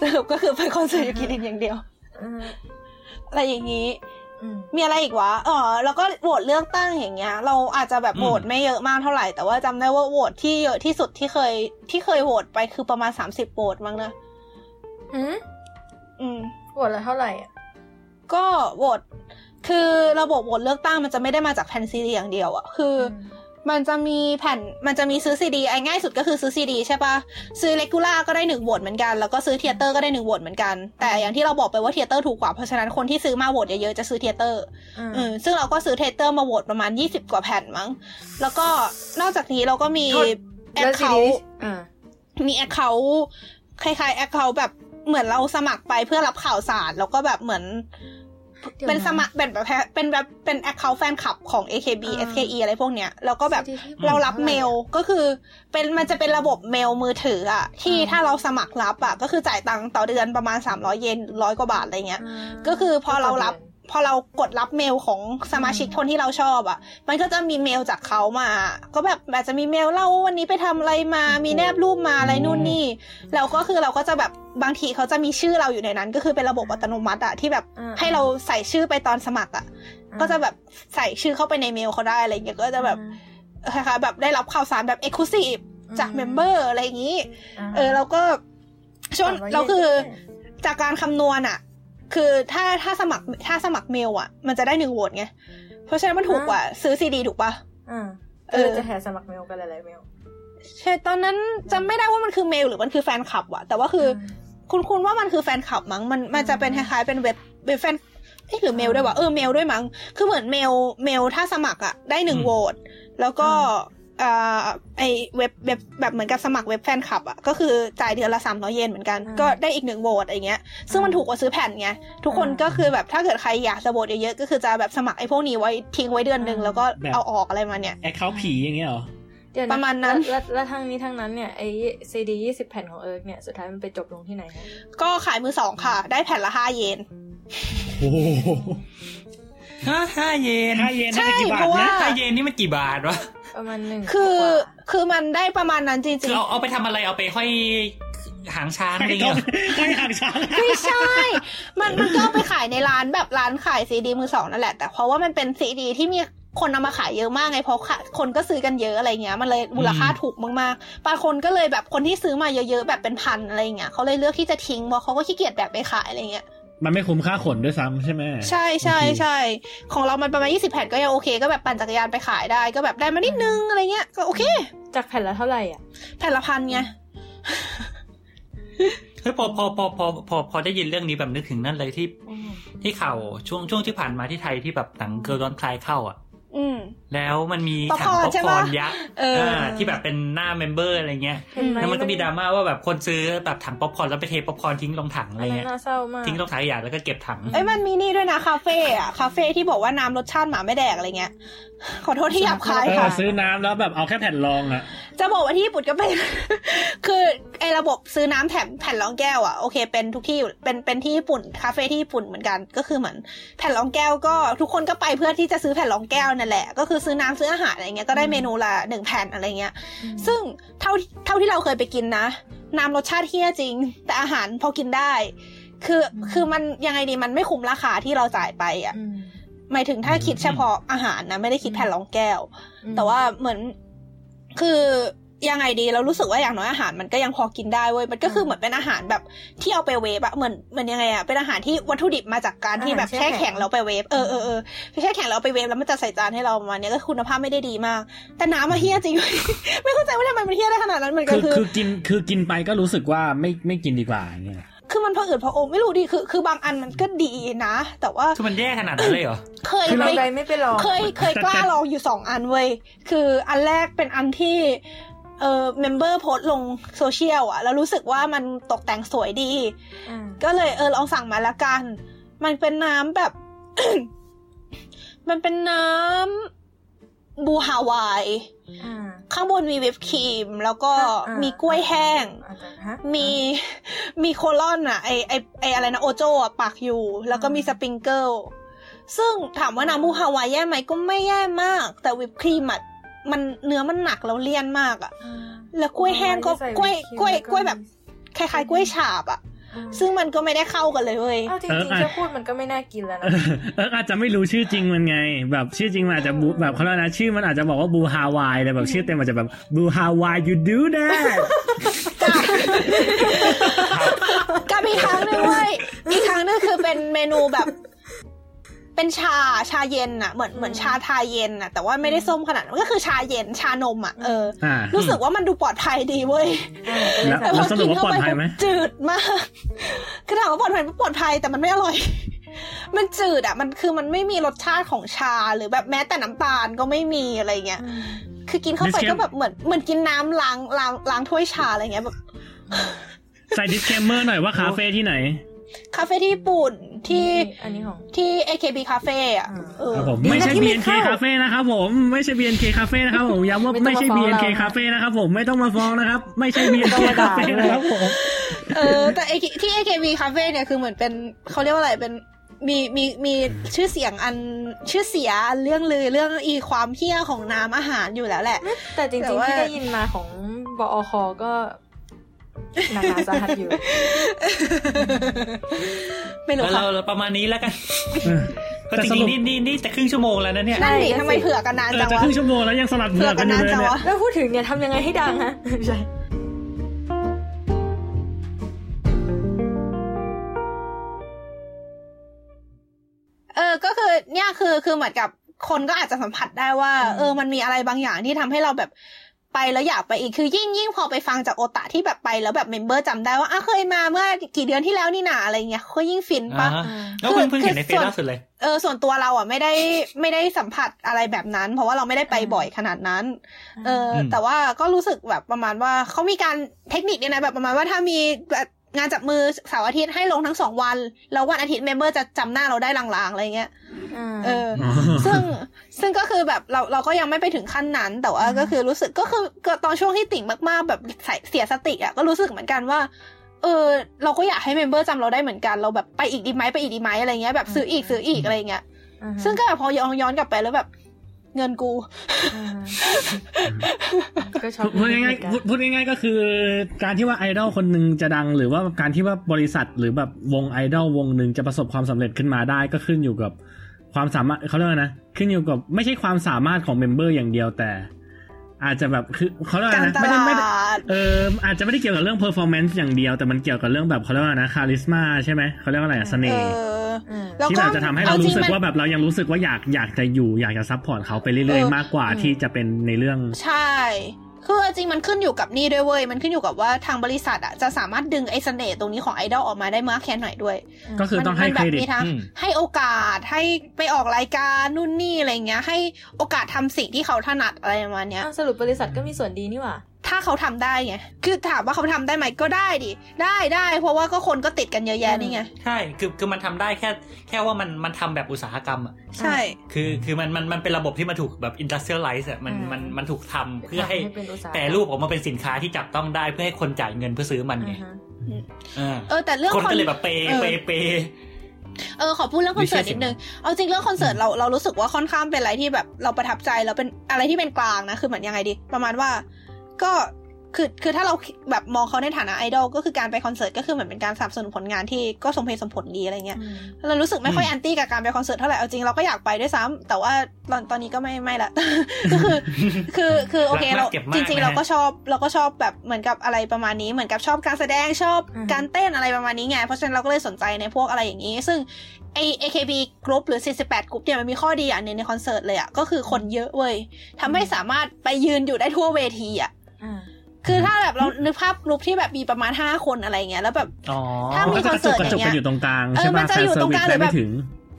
สรุปก็คือไปคอนเสิร์ตยูกิลินอย่างเดียวอืมอะไรอย่างนี้อืมมีอะไรอีกวะ เออแล้วก็โหวตเลือกตั้งอย่างเงี้ย เราอาจจะแบบโหวตไม่เยอะมากเท่าไหร่ แต่ว่าจำได้ว่าโหวตที่เยอะที่สุดที่เคยที่เคยโหวตไปคือประมาณสามสิบโหวตมั้งนะหืมอืม โหวตละเท่าไหร่อะก็โหวตคือระบบโหวตเลือกตั้งมันจะไม่ได้มาจากแผ่นซีดีอย่างเดียวอะคืออมันจะมีแผ่น มันจะมีซื้อซีดีไอ้ง่ายสุดก็คือซื้อซีดีใช่ปะซื้อเลกูล่าก็ได้หนึ่งโหวตเหมือนกัน แล้วก็ซื้อ theater ก็ได้หนึ่งโหวตเหมือนกัน แต่อย่างที่เราบอกไปว่า theater ถูกกว่า เพราะฉะนั้นคนที่ซื้อมาโหวตเยอะๆจะซื้อ theater อืมอืมซึ่งเราก็ซื้อ theater มาโหวตประมาณยี่สิบกว่าแผ่นมั้ง แล้วก็นอกจากนี้เราก็มีโทษแอแล้ควซีเคาดีท์อ่ามีแอคเคาท์คล้ายๆแอคเคาท์แบบ เหมือนเราสมัครไปเพื่อรับข่าวสารแล้วก็แบบเหมือนเดี๋ยวนะเป็นสมัครเป็นแบบเป็นแบบเป็นแอคเคาท์แฟนคลับของ AKB อ่า SKE อะไรพวกเนี้ยแล้วก็แบบ CD ที่เรารับเมลก็คือ เป็นมันจะเป็นระบบเมลมือถืออะที่อ่าถ้าเราสมัครรับอะก็คือจ่ายตังค์ต่อเดือนประมาณ300เยนร้อยกว่าบาทอะไรเงี้ยาก็คือพอเรารับก็จะ พอเรากดรับเมลของสมาชิกคนที่เราชอบอะ่ะ มันก็จะมีเมลจากเขามา ก็แบบอาจจะมีเมลเล่าว่าวันนี้ไปทำอะไรมา มีแนบรูปมาอะไรนู่นนี่ แล้วก็คือเราก็จะแบบบางทีเขาจะมีชื่อเราอยู่ในนั้น ก็คือเป็นระบบอัตโนมัติอะที่แบบอ่าให้เราใส่ชื่อไปตอนสมัครอะอ่าก็จะแบบใส่ชื่อเข้าไปในเมลเขาได้อะไรอย่างเงี้ยก็จะแบบคล้ายๆแบบได้รับข่าวสารแบบ exclusive จาก member อะไรอย่างงี้าเออแล้วก็ช่วงสามร้อยเราคือเยนจากการคำนวณอะ คือถ้าถ้าสมัครถ้าสมัครเมลอะมันจะได้หนึ่งโหวตไง เพราะฉะนั้นมันถูกกว่าซื้อซีดีถูกปะอ่าเอเอออจะแห่สมัครเมลกันหลายๆเมลใช่ตอนนั้นจำไม่ได้ว่ามันคือเมลหรือมันคือแฟนคลับอะแต่ว่าคืออคุณคุณว่ามันคือแฟนคลับมั้งมันมันจะเป็นคล้ายๆเป็นเว็บเว็บแฟนเอ๊ะหรือเมลด้วยวะเออเมลด้วยมั้งคือเหมือนเมลเมลถ้าสมัครอะได้หนึ่งอืมโหวตแล้วก็เอ่อ ไอเว็บเว็บแบบเหมือนกับสมัครเว็บแฟนคลับอะก็คือจ่ายเดือนละสามร้อยเยนเหมือนกัน ก็ได้อีกหนึ่งโหวตอะไรเงี้ยซึ่งมันถูกกว่าซื้อแผ่นไงทุกคนก็คือแบบถ้าเกิดใครอยากจะโหวตเยอะๆก็คือจะแบบสมัครไอ้พวกนี้ไว้ทิ้งไว้เดือนหนึ่งแล้วก็แบบเอาออกอะไรมาเนี่ย account ผีอย่างเงี้ยเหรอเดี๋ยวประมาณนั้นแล้วแล้วแล้วทางนี้ทางนั้นเนี่ยไอ้ซีดียี่สิบแผ่นของเอิร์กเนี่ยสุดท้ายมันไปจบลงที่ไหนฮะก็ขายมือสองค่ะ ได้แผ่นละห้าเยน โอ้โหห้าห้าเยนห้าเยนใช่น่าจะกี่บาทเพราะว่านะห้าเยนนี่มันกี่บาทวะประมาณหนึ่งคือกว่าคือมันได้ประมาณนั้นจคืริองเอาเอาไปทำอะไรเอาไปห้อยหางช้างอะไรไม่เงี้ยเหรอไม่ห่างช้างๆไม่ใช่ มันมันก็เอาไปขายในร้านแบบร้านขายซีดีมือสองนั่นแหละ แต่เพราะว่ามันเป็นซีดีที่มีคนเอามาขายเยอะมากไงเพราะคนก็ซื้อกันเยอะอะไรเงี้ยมันเลยมูลค่าถูกมากๆบางคนก็เลยแบบคนที่ซื้อมาเยอะๆแบบเป็นพันอะไรเงี้ยเขาเลยเลือกที่จะทิ้งเพราะเขาก็ขี้เกียจแบบไปขายอะไรเงี้ย มันไม่คุ้มค่าขนด้วยซ้ำใช่ไหมใช่ใช่บางทีใช่ของเรามันประมาณยี่สิบแผ่นก็ยังโอเค ก็แบบปั่นจักรยานไปขายได้ก็แบบได้มานิดนึงอะไรเงี้ยก็โอเค จากแผ่นละเท่าไหร่อะ แผ่นละพันไงเฮ้ยพอพอพอพอพอพอได้ยินเรื่องนี้แบบนึกถึงนั่นเลยที่ที่ข่าวช่วงช่วงที่ผ่านมาที่ไทยที่แบบหนัง Girls Don't Cry เข้าอะอืม แล้วมันมีถังป๊อปถัคอร์นป๊อปคอร์นยักษ์เอออ่าที่แบบเป็นหน้า member อะไรเงี้ยเห็นไหมแล้วมันก็มีดราม่าว่าแบบคนซื้อแบบถังป๊อปคอร์นแล้วไปเทป๊อปคอร์นทิ้งลงถังอะไรอันนั้นเงี้ยน่าเศร้ามากทิ้งลงถังขยะแล้วก็เก็บถังเอ้ยมันมีนี่ด้วยนะคาเฟ่อะคาเฟ่ที่บอกว่าน้ำรสชาติหมาไม่แดกอะไรเงี้ยขอโทษที่หยาบคายเออค่ะซื้อน้ำแล้วแบบเอาแค่แผ่นรองอะจะบอกว่าที่ญี่ปุ่นก็เป็น คือไอ้ระบบซื้อน้ำแถมแผ่นรองแก้วอะโอเค เป็นทุกที่อยู่เป็นเป็นที่ญี่ปุ่นคาเฟ่ที่ญี่ปุ่นเหมือนกันก็คือเหมือนแผ่นรองแก้วก็ทุกคนก็ไปเพื่อที่จะซื้อแผ่นรองแก้วนั่นแหละ ก็คือซื้อน้ำซื้ออาหารอะไรเงี้ยก็ได้เมนูละหนึ่งแผ่นอะไรเงี้ย ซึ่งเท่าเท่าที่เราเคยไปกินนะ น้ำรสชาติเฮี้ยจริง แต่อาหารพอกินได้ คือคือมันยังไงดีมันไม่คุ้มราคาที่เราจ่ายไปอะอืมหมายถึงถ้าคิดเฉพาะอาหารนะไม่ได้คิดแผ่นรองแก้วอืมแต่ว่าเหมือนคือ ยังไงดีเรารู้สึกว่าอย่างน้อยอาหารมันก็ยังพอกินได้เว้ยมันก็คือเหมือนเป็นอาหารแบบที่เอาไปเวฟอะเหมือนเหมือนยังไงอะเป็นอาหารที่วัตถุดิบมาจากการที่แบบแช่แข็งแล้วไปเวฟเออเออเออแช่แข็งแล้วเอาไปเวฟแล้วมันจะใส่จานให้เราประมาณเนี้ยก็คุณภาพไม่ได้ดีมาก แต่น้ำมาเหี้ยจริงไม่เข้าใจว่าทำไมมันเหี้ยได้ขนาดนั้นเหมือนกันคือคือคือกินคือกินไปก็รู้สึกว่าไม่ไม่กินดีกว่าอย่างเงี้ยคือมันพออืดพออมไม่รู้ดิคือคือบางอันมันก็ดีนะ แต่ว่าคือมันแย่ขนาดนั้นเลยเหรอเคยคือไปเราใดไม่ไปลองเคยเคยกล้าลองอยู่สองอันเว้ยคืออันแรกเป็นอันที่ เออ member โพสต์ลงโซเชียลอะแล้วรู้สึกว่ามันตกแต่งสวยดีอ่าก็เลยเออลองสั่งมาแล้วกัน มันเป็นน้ำแบบ มันเป็นน้ำบูฮาวายอ่าข้างบนมีวิปครีม แล้วก็อ่ามีมีกล้วยแห้งอาจจะฮะมีมีโคลอนอะไอไอไออะไรนะโอโจอะปักอยู่ แล้วก็มีสปริงเกิลซึ่งถามว่าน้ำมูฮาวายแย่ไหมก็ไม่แย่มาก แต่วิปครีมอะ มันเนื้อมันหนักแล้วเลี่ยนมากอะแล้วกล้วยแห้งก็ใส่กล้วยวิปครีมกล้วยแล้วก็กล้วยแบบคล้ายๆกล้วยฉาบอะอืมซึ่งมันก็ไม่ได้เข้ากันเลยเว้ยเอาจเอริองอะๆแค่พูดมันก็ไม่น่ากินแล้วเอนะอเอออาจจะไม่รู้ชื่อจริงมันไง แบบชื่อจริงมันอาจจะบูแบบเขาเรียกนะชื่อมันอาจจะบอกว่าบูฮาวายแต่แบบชื่อเต็มอาจจะแบบบูฮาวาย you do that กับอีกครั้งหนึงเว้ยอีกครั้งหนึงคือเป็นเมนูแบบ เป็นชาชาเย็นอะเหมือนเหมือนชาไทยเย็นอะแต่ว่าไม่ได้ส้มขนาดนั้นก็คือชาเย็นชานมอะเอออ่ารู้สึกว่ามันดูปลอดภัยดีเว้ยแล้วแต่พแล้อวสรุกิปนว่าเข้าปลอไปดภัยไหมจืดมากคือถามว่าปลอดภัยมันปลอดภัยแต่มันไม่อร่อย มันจืดอะมันคือมันไม่มีรสชาติของชาหรือแบบแม้แต่น้ำตาลก็ไม่มีอะไรเงี้ยคือกินเข้าไปก็แบบเหมือนเหมือนกินน้ำล้างล้างล้างถ้วยชาอะไรเงี้ยแบบใส่ disclaimer หน่อยว่าคาเฟ่ที่ไหน คาเฟ่ที่ญี่ปุ่นที่อันนี้ของที่ AKB คาเฟ่อะอ่าเออครับผมดีนะไม่ใช่ที่ไม่ BNK เข้าคาเฟ่นะครับผมไม่ใช่ BNK คาเฟ่นะครับผมย้ำว่าไม่ต้องไม่ใช่มาฟ้อง BNK เรานะคาเฟ่นะครับผมไม่ต้องมาฟ้องนะครับ ไม่ใช่ BNK ไม่ต้องมาด่าคาเฟ่นะครับผมเออแต่ AK ที่ AKB คาเฟ่เนี่ยคือเหมือนเป็นเขาเรียกว่าอะไรเป็นมีมีมีชื่อเสียงอันชื่อเสียอันเรื่องลือเรื่องอีความเฮี้ยของน้ำอาหารอยู่แล้วแหละ แต่จแต่ริงๆว่าที่ได้ยินมาของบอคก็ หนักหนาสาหัสอยู่ไม่รู้แล้วค่ะเราเราประมาณนี้แล้วกันเออก็แต่จสริรุงปๆนี่นี่นี่จะครึ่งชั่วโมงแล้วนะเนี่ยนั่นดิใช่ทำไมเผื่อกันนานเออจังจะวะครึ่งชั่วโมงแล้วยังสลัดเผื่เผืออกกักันนอนายู่นเลยจังเนี่ยวะแล้วพูดถึงเนี่ยทำยังไงให้ดังฮะไม่ใช่เออก็คือเนี่ยคือคือเหมือนกับคนก็อาจจะสัมผัสได้ว่า เออมันมีอะไรบางอย่างที่ทำให้เราแบบ ไปแล้วอยากไปอีกคือยิ่งยิ่งพอไปฟังจากโอตะที่แบบไปแล้วแบบ member จำได้ว่าอะเคยมาเมื่อกี่เดือนที่แล้วนี่นาอะไรเงี้ยเขายิ่งฟินปะอ่าฮะแล้วเพิ่งเพิ่งเห็นในเฟซล่าสุดเลยเออส่วนตัวเราอะไม่ได้ไม่ได้สัมผัสอะไรแบบนั้น เพราะว่าเราไม่ได้ไปบ่อยขนาดนั้น เอออมแต่ว่าก็รู้สึกแบบประมาณว่าเขามีการเทคนิคเนี่ยนะแบบประมาณว่าถ้ามีแบบงานจับมือเสาร์อาทิตย์ให้ลงทั้งสองวัน แล้ววันอาทิตย์ member จะจำหน้าเราได้ลางๆอะไรเงี้ย เออ ซึ่งซึ่งก็คือแบบเราเราก็ยังไม่ไปถึงขั้นนั้น แต่ว่าก็คือรู้สึกก็คือก็ตอนช่วงที่ติ่งมากๆ แบบใส่เสียสติอะก็รู้สึกเหมือนกันว่า เออ เราก็อยากให้ member จำเราได้เหมือนกันเราแบบไปอีกดีไหมไปอีกดีไหมอะไรเงี้ยแบบซื้ออีกซื้ออีกอะไรเงี้ยซึ่งก็แบบพอย้อนย้อนกลับไปแล้วแบบเงินกูก็ชอบพูดง่ายๆพูดพูดง่ายๆก็คือ การที่ว่าไอดอลคนหนึ่งจะดัง หรือว่าการที่ว่าบริษัทหรือแบบวงไอดอลวงหนึ่งจะประสบความสำเร็จขึ้นมาได้ก็ขึ้นอยู่กับ ความสามารถเขาเรียกว่านะขึ้นอยู่กับไม่ใช่ความสามารถของ member อย่างเดียวแต่ อาจจะแบบคือเขาเรียกว่าการนะตไม่ได้ลาไม่ได้ดเอออาจจะไม่ได้เกี่ยวกับเรื่อง performance อย่างเดียว แต่มันเกี่ยวกับเรื่องแบบเขาเรียกว่านะ charisma ใช่ไหมเขาเรียกว่าอะไรอะเออเสน่ห์อแล้วที่ก็แบบจะทำให้เราอจรู้สึกมันว่าแบบเรายังรู้สึกว่าอยากอยากจะอยู่อยากจะ support เขาไปเรื่อยเออๆมากกว่าที่จะเป็นในเรื่องใช่ คือจริงมันขึ้นอยู่กับนี่ด้วยเว้ย มันขึ้นอยู่กับว่าทางบริษัทอะจะสามารถดึงไอ้เสน่ห์ตรงนี้ของไอดอลออกมาได้มากแค่ไหนด้วย ก็คือต้องให้มันแบบเคแบรดิตมีทั้งอืมให้โอกาสให้ไปออกรายการนู่นนี่อะไรเงี้ย ให้โอกาสทำสิ่งที่เขาถนัดอะไรประมาณเนี้ยอ้าวสรุปบริษัทก็มีส่วนดีนี่หว่า ถ้าเขาทำได้ไง คือถามว่าเขาทำได้ไหมก็ได้ดิ ได้ได้ เพราะว่าก็คนก็ติดกันเยอะแยะนี่ไง ใช่ คือคือมันทำได้แค่ แค่ว่ามันมันทำแบบอุตสาหกรรมอะ ใช่ คือคือมันมันมันเป็นระบบที่มันถูกแบบ industrialize อะ มันอืมมันมันถูกทำเพื่อให้เป็นอุตสาหกรรมแต่รูปออกมาเป็นสินค้าที่จับต้องได้เพื่อให้คนจ่ายเงินเพื่อซื้อมันไงอ่าฮะอ่าเออแต่เรื่องคนคอนก็เลยแบบเปย์เออเปย์เปย์เออขอพูดเรื่องคอนเสิร์ตไม่ใช่นิดนึง เอาจริงเรื่องคอนเสิร์ตเราเรารู้สึกว่าค่อนข้างเป็นอะไรที่แบบเราประทับใจแล้วเป็นอะไรที่เป็นกลางนะ คือเหมือนยังไงดี ประมาณว่า ก็คือคือถ้าเราแบบมองเขาในฐานะไอดอลก็คือการไปคอนเสิร์ตก็คือเหมือนเป็นการสนับสนุนผลงานที่ก็สมเหตุสมผลดีอะไรเงี้ยเรารู้สึกไม่ค่อยแอนตี้กับการไปคอนเสิร์ตเท่าไหร่เอาจริงเราก็อยากไปด้วยซ้ำแต่ว่าตอนตอนนี้ก็ไม่ไม่ละก็คือคือคือโอเครักมากเราเก็บมากจริงนะๆเราก็ชอบเราก็ชอบแบบเหมือนกับอะไรประมาณนี้เหมือนกับชอบการแสดงชอบอือฮึการเต้นอะไรประมาณนี้ไงเพราะฉะนั้นเราก็เลยสนใจในพวกอะไรอย่างนี้ ซึ่งไอ AKB กรุ๊ปหรือ 48 กรุ๊ปเนี่ยมันมีข้อดีอย่างหนึ่งในคอนเสิร์ตเลยอะก็คือคนเยอะเว้ยทำให้สามารถไปยืนอยู่ได้ทั่วเวทีอะอ่า คือถ้าแบบเรานึกภาพกรุ๊ปที่แบบมีประมาณห้าคนอะไรเงี้ยแล้วแบบอ๋อถ้ามีก็จะกระจุกกระจุกคอนเสิร์ตอย่างเงี้ยกันอยู่ตรงกลางเออใช่มัป่ะมันจะอยู่ตรงกลางได้หรือแบไม่ถึง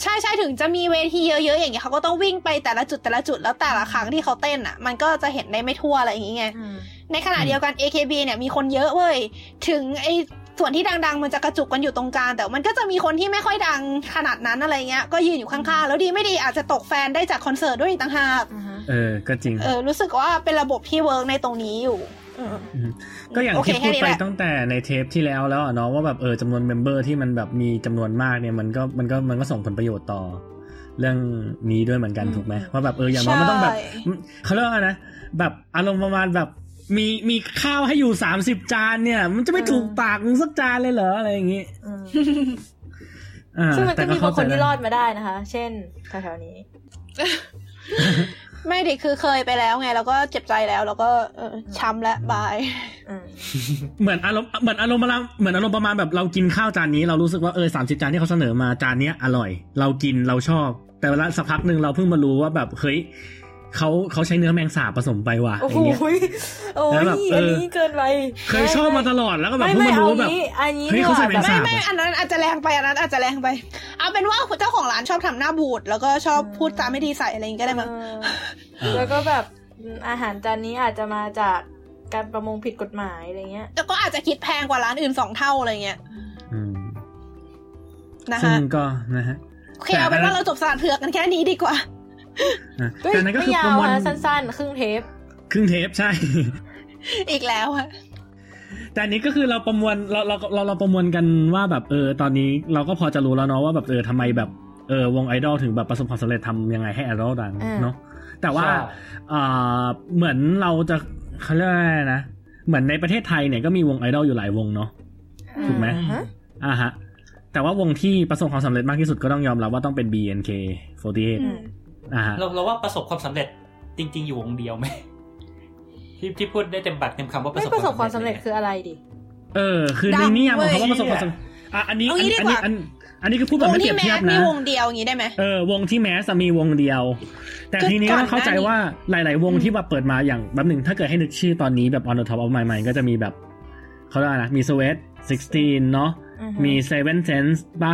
ใช่ใช่ถึงจะมีเวทีเยอะๆอย่างเงี้ยเขาก็ต้องวิ่งไปแต่ละจุดแต่ละจุดแล้วแต่ละครั้งที่เขาเต้นอะ มันก็จะเห็นได้ไม่ทั่วอะไรอย่างเงี้ยอืมในขณะเดียวกัน AKB เนี่ยมีคนเยอะเว้ยถึงไอส่วนที่ดังๆ มันจะกระจุกกันอยู่ตรงกลางแต่มันก็จะมีคนที่ไม่ค่อยดังขนาดนั้นอะไรเงี้ยก็ยืนอยู่ข้างๆ แล้วดีไม่ดีอาจจะตกแฟนได้จากคอนเสิร์ตด้วยอีกต่างหากอ่าฮะ เออ ก็จริง เออ รู้สึกว่าเป็นระบบที่ work ในตรงนี้อยู่อืมมก็อย่างโอเคที่แค่พูดนี้ไปแหละตั้งแต่ในเทปที่แล้วแล้วอะเนาะว่าแบบเออจำนวน member ที่มันแบบมีจำนวนมากเนี่ยมันก็มันก็มันก็ส่งผลประโยชน์ต่อ เรื่องนี้ด้วยเหมือนกันถูกไหมว่าแบบเอออย่างน้อยมันต้องแบบใช่เขาเรียกว่าไงนะแบบอารมณ์ประมาณแบบมีมีข้าวให้อยู่สามสิบจานเนี่ย มันจะไม่ถูกปากมึงสักจานเลยเหรออะไรอย่างงี้อืมอ่าซึ่งมันก็มีบางคนที่รอดแต่มาได้นะคะ เช่นแถวๆนี้ ไม่ดิคือเคยไปแล้วไง แล้วก็เจ็บใจแล้วแล้วก็เออช้ำและบายอืมเหมือนอารมณ์เหมือนอารมณ์ประมาณเหมือนอารมณ์ประมาณแบบเรากินข้าวจานนี้เรารู้สึกว่าเออสามสิบจานที่เขาเสนอมาจานเนี้ยอร่อย เรากินเราชอบ แต่เวลาสักพักหนึ่งเราเพิ่งมารู้ว่าแบบเฮ้ย เขาเขาใช้เนื้อแมงสาบผสมไปว่ะโอ้อโหย่างเงี้ยโอ้แล้ยวแบบเอออัอันนี้เกินไปเคยชอบมาตลอดแล้วก็แบบไม่เพิ่งไม่มาเอารู้ว่าแบบงี้อันนี้เฮ้ยเขาใส่แมงสาบไม่ไม่อันนั้นอาจจะแรงไปอันนั้นอาจจะแรงไป เอาเป็นว่าเจ้าของร้านชอบทำหน้าบูดแล้วก็ชอบพูดจาไม่ดีใส่อะไรอย่างงี้ก็ได้มั้งเออแล้วก็แบบอืมอาหารจานนี้อาจจะมาจากการประมงผิดกฎหมายอะไรเงี้ยแต่ก็อาจจะคิดแพงกว่าร้านอื่นสองเท่าอะไรเงี้ยอืมนะซึ่งฮะก็นะฮะโอเคเอาเป็นว่าเราจบสลัดเผือกกันแค่นี้ดีกว่าอะเฮ้ย แต่นั้นก็ไม่คือปยาระวมวลอะสั้นๆ ครึ่งเทป ครึ่งเทปใช่ อีกแล้วอะแต่อันนี้ก็คือเราประมวลเราเราเราเราประมวลกันว่าแบบเออตอนนี้เราก็พอจะรู้แล้วเนาะว่าแบบเออทำไมแบบเออวงไอดอลถึงแบบประสบความสำเร็จทำยังไงให้ไอดอลดังอ่าเนาะแต่ว่าใช่อ่าเหมือนเราจะเขาเรียกว่าอะไรนะ เหมือนในประเทศไทยเนี่ยก็มีวงไอดอลอยู่หลายวงเนาะถูกไหมอ่าฮะอ่าฮะ แต่ว่าวงที่ประสบความสำเร็จมากที่สุดก็ต้องยอมรับว่าต้องเป็น BNK48 อืมอ่าฮะ เราเราว่าประสบความสำเร็จจริง ๆ อยู่วงเดียวไหมที่ที่พูดได้เต็มปากเต็มคำว่าประไม่สบประสบความสำเร็จนี่ยคืออะไรดิ เออ คือในนิยามของเขาว่าประสบความสำเร็จอะอันนี้เอาอันงี้นี้ดีอันกนี้ว่าอันอันนี้คือพูดแบวบงไม่เปรีที่ยบแมเทียสบมีนะวงเดียวอย่างนี้ได้ไหมเออวงที่แมสอะมีวงเดียว แต่คือทีนี้ก่ก็อนเข้าใจหน้านี้ว่าหลาย ๆ วงที่แบบเปิดมาอย่างแบบหนึ่งถ้าเกิดให้นึกชื่อตอนนี้แบบ on the top of my mind ก็จะมีแบบเขาเรียกว่านะมี Sweat 16 เนาะอือฮึมี Seven Sense ป่ะ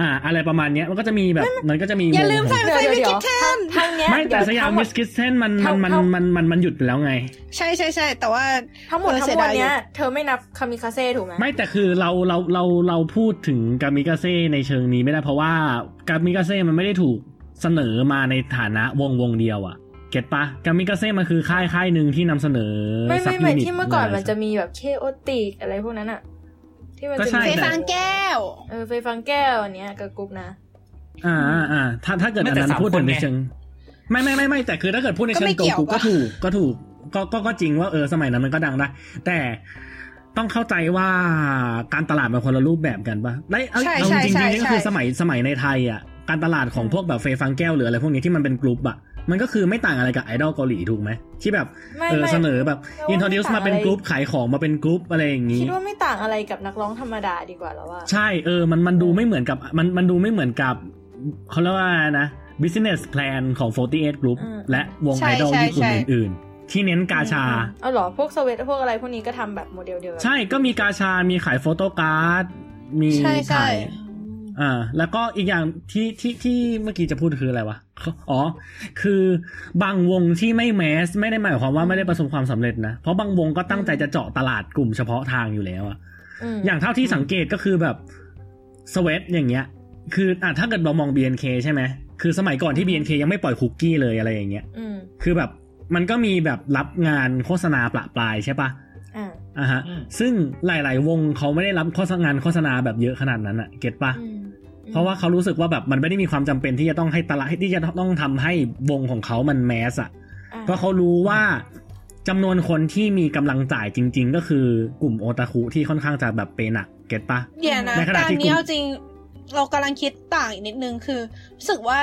อือฮะอืมอ่า อะไรประมาณเนี้ยมันก็จะมีแบบมันก็จะมีอย่าวงลืมของใส่เดี๋ยวใส่เดี๋ยวไม่เดี๋คิยวดแทนทางเนี้ยไม่แต่สยามทั้งหมมิดสกิสเซนมันมันมันเท่ามันมันมันหยุดไปแล้วไง ใช่ใช่ใช่แต่ว่าทั้งหมดเออทั้เสีงยมวดาลยอยู่เนี้ยเธอไม่นับคามิคาเซ่ถูกไหมไม่แต่คือเราเราเราเราพูดถึงกามิกาเซ่ในเชิงนี้ไม่ได้เพราะว่ากามิกาเซ่มันไม่ได้ถูกเสนอมาในฐานะวงวงเดียวอะเก็ตปะกามิกาเซ่มันคือค่ายค่ายหนึ่งที่นำเสนอ ไม่ซัไม่บไม่ยูนิตที่เมื่อก่อนมันจะมีแบบเคโอติกอะไรพวกนั้นอะ ที่มันก็จะใช่มีเฟยฟางแก้ว เออไฟฟังแก้วอันเนี้ยกับกรุ๊ปนะอ่าอ่าอ่าถ้าถ้าเกิดไม่อันแต่นั้นสามพูดถึงในคนไงเชิงไม่ไม่ไม่ไม่แต่คือถ้าเกิดพูดในเชิก็งไม่โกเกี่ยวกูก็ปะถูกก็ถูกก็ก็ก็จริงว่าเออสมัยนั้นมันก็ดังได้แต่ต้องเข้าใจว่าการตลาดมันคนละรูปแบบกันปะได้เอาใช่เอาใช่จริงใช่ๆนี่ก็คือใช่สมัยสมัยในไทยอะการตลาดของพวกแบบเฟย์ฟังแก้วหรืออะไรพวกนี้ที่มันเป็นกลุ่มอะ มันก็คือไม่ต่างอะไรกับไอดอลเกาหลีถูกไหมที่แบบไม่เออไม่เสนอแบบเราว่าอินโทรดิวส์ไม่มาต่างเป็นอะไรกลุ่มขายของมาเป็นกลุ่มอะไรอย่างนี้คิดว่าไม่ต่างอะไรกับนักร้องธรรมดาดีกว่าแล้วว่า ใช่เออมันมันดูไม่เหมือนกับมันมันดูไม่เหมือนกับเขาเรียกว่านะ business plan ของ 48 group อืมและวงใช่ไอดอลใช่ญี่ปุ่นใช่อื่นๆ ที่เน้นกาชาเอาเหรอ พวกสเวตพวกอะไรพวกนี้ก็ทำแบบโมเดลเดียวกันใช่ก็มีกาชา มีขายโฟโต้การ์ด มีใช่ใช่ขาย อ่า แล้วก็อีกอย่างที่ที่ที่เมื่อกี้จะพูดคืออะไรวะ อ๋อ คือบางวงที่ไม่แมส ไม่ได้หมายความว่าไม่ได้ประสบความสำเร็จนะ เพราะบางวงก็ตั้งใจจะเจาะตลาดกลุ่มเฉพาะทางอยู่แล้วอะมอย่างเท่าที่สังเกตก็คือแบบสเวตอย่างเงี้ย คืออะถ้าเกิดเรามอง BNK ใช่ไหม คือสมัยก่อนที่ BNK ยังไม่ปล่อยคุกกี้เลยอะไรอย่างเงี้ยอืมคือแบบมันก็มีแบบรับงานโฆษณาปละปลายใช่ปะอ่าอะฮะอืมซึ่งหลาย ๆ วงเขาไม่ได้รับโฆษณางานโฆษณาแบบเยอะขนาดนั้นอะเก็ตปะอืม เพราะว่าเขารู้สึกว่าแบบมันไม่ได้มีความจำเป็นที่จะต้องให้ตลาดที่จะต้องทำให้วงของเขามันแมสอะอ่เพราะเขารู้ว่าจำนวนคนที่มีกำลังจ่ายจริง ๆ ก็คือกลุ่มโอตาคุที่ค่อนข้างจะแบบเปย์หนักเก็ตปะเดี๋ยวนะในขณะแต่อัที่นนี้กลุ่มเอาจริง เรากำลังคิดต่างอีกนิดนึงคือรู้สึกว่า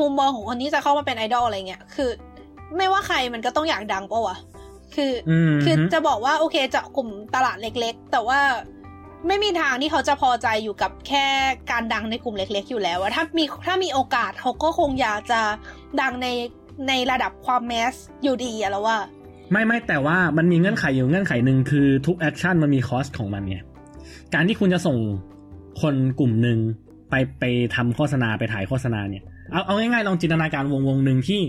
มุมมองของคนที่จะเข้ามาเป็นไอดอลอะไรเงี้ยคือ ไม่ว่าใครมันก็ต้องอยากดังปะวะคืออืมคือจะบอกว่าโอเคจะกลุ่มตลาดเล็ก ๆ แต่ว่า ไม่มีทางที่เขาจะพอใจอยู่กับแค่การดังในกลุ่มเล็ก ๆ อยู่แล้วอะถ้ามีถ้ามีโอกาสเขาก็คงอยากจะดังในในระดับความ mass อยู่ดีอะแล้วว่า ไม่ไม่แต่ว่ามันมีเงื่อนไขอยู่เงื่อนไขหนึ่งคือทุก action มันมี cost ของมันไงการที่คุณจะส่งคนกลุ่มหนึ่งไปไปทำโฆษณาไปถ่ายโฆษณาเนี่ยเอาเอาง่ายๆลองจินตนาการวงวงหนึ่งที่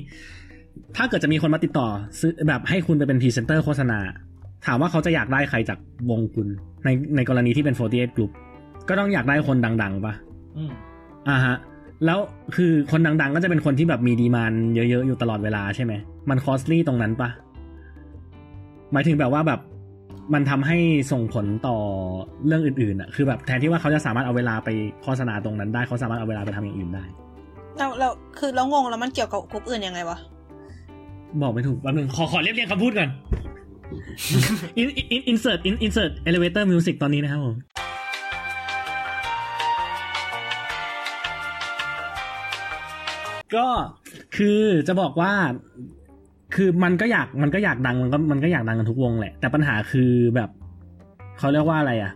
ถ้าเกิดจะมีคนมาติดต่อซื้อแบบให้คุณไปเป็นพรีเซนเตอร์โฆษณา ถามว่าเขาจะอยากได้ใครจากวงคุณ ในในกรณีที่เป็น 48 group ก็ต้องอยากได้คนดัง ๆปะอืมอ่าฮะ แล้วคือคนดัง ๆ ก็จะเป็นคนที่แบบมีดีมานเยอะ ๆ อยู่ตลอดเวลาใช่ไหม มันคอสลี่ตรงนั้นปะหมายถึงแบบว่าแบบมันทำให้ส่งผลต่อเรื่องอื่นๆอะ คือแบบแทนที่ว่าเขาจะสามารถเอาเวลาไปโฆษณาตรงนั้นได้ เขาสามารถเอาเวลาไปทำอย่างอื่นได้ เราเราคือเรางงแล้วมันเกี่ยวกับกลุ่มอื่นยังไงวะ บอกไม่ถูกแป๊บนึงขอขอเรียบเรียงคำพูดก่อน in in insert in insert elevator music ตอนนี้นะครับผมก็คือจะบอกว่าคือมันก็อยากมันก็อยากดังมันก็มันก็อยากดังกันทุกวงแหละ แต่ปัญหาคือแบบเขาเรียกว่าอะไรอะ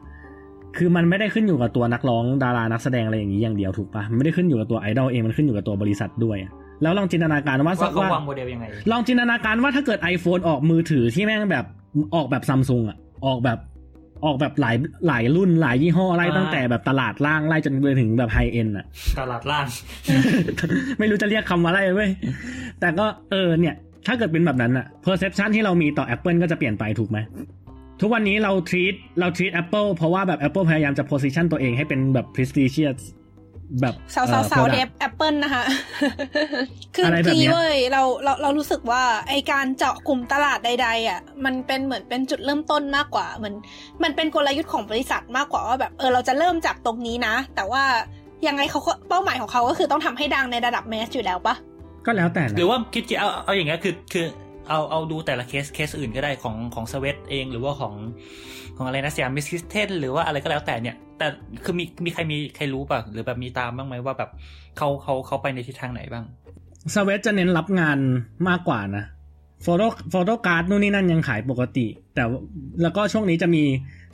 คือมันไม่ได้ขึ้นอยู่กับตัวนักร้องดารานักแสดงอะไรอย่างนี้อย่างเดียวถูกปะไม่ได้ขึ้นอยู่กับตัวไอดอลเองมันขึ้นอยู่กับตัวบริษัทด้วยอะ แล้วลองจินตนาการว่าว่าเขาว่าวางโมเดลยังไง ลองจินตนาการว่าถ้าเกิด iPhone ออกมือถือที่แม่งแบบออกแบบซัมซุงอะออกแบบออกแบบหลายหลายรุ่นหลายยี่ห้อไล่อ่าตั้งแต่แบบตลาดล่างไล่จนไปถึงแบบไฮเอ็นอะตลาดล่าง ไม่รู้จะเรียกคำว่าอะไรเว้ยแต่ก็เออเนี่ย ถ้าเกิดเป็นแบบนั้นอะ perception ที่เรามีต่อ Apple ก็จะเปลี่ยนไปถูกไหมทุกวันนี้เรา treat เรา treat Apple เพราะว่าแบบ Apple พยายามจะ position ตัวเองให้เป็นแบบ prestigious แบบสาวสาวเอ่อสาว product เดฟแอปเปิลนะคะ คืออะไรแบบทีเนี้ยเว้ยเราเราเรารู้สึกว่าไอการเจาะกลุ่มตลาดใด ๆ อะ มันเป็นเหมือนเป็นจุดเริ่มต้นมากกว่าเหมือนมันเป็นกลยุทธ์ของบริษัทมากกว่าว่าแบบเออเราจะเริ่มจากตรงนี้นะ แต่ว่ายังไงเขาก็เป้าหมายของเขาก็คือต้องทำให้ดังในระดับ mass อยู่แล้วปะก็แล้วแต่นะหรือว่าคิดเอาเอาอย่างเงี้ยคือคือ เอาเอาดูแต่ละ case case อื่นก็ได้ของของ Sweat เอง หรือว่าของของอะไรนะ Siamese Kittens หรือว่าอะไรก็แล้วแต่เนี่ย แต่คือมีมีใครมีใครรู้ป่ะหรือแบบมีตามบ้างไหมว่าแบบเขาเขาเขาไปในทิศทางไหนบ้าง Sweat จะเน้นรับงานมากกว่านะ photo photo card นู่นนี่นั่นยังขายปกติ แต่ว่าแล้วก็ช่วงนี้จะมี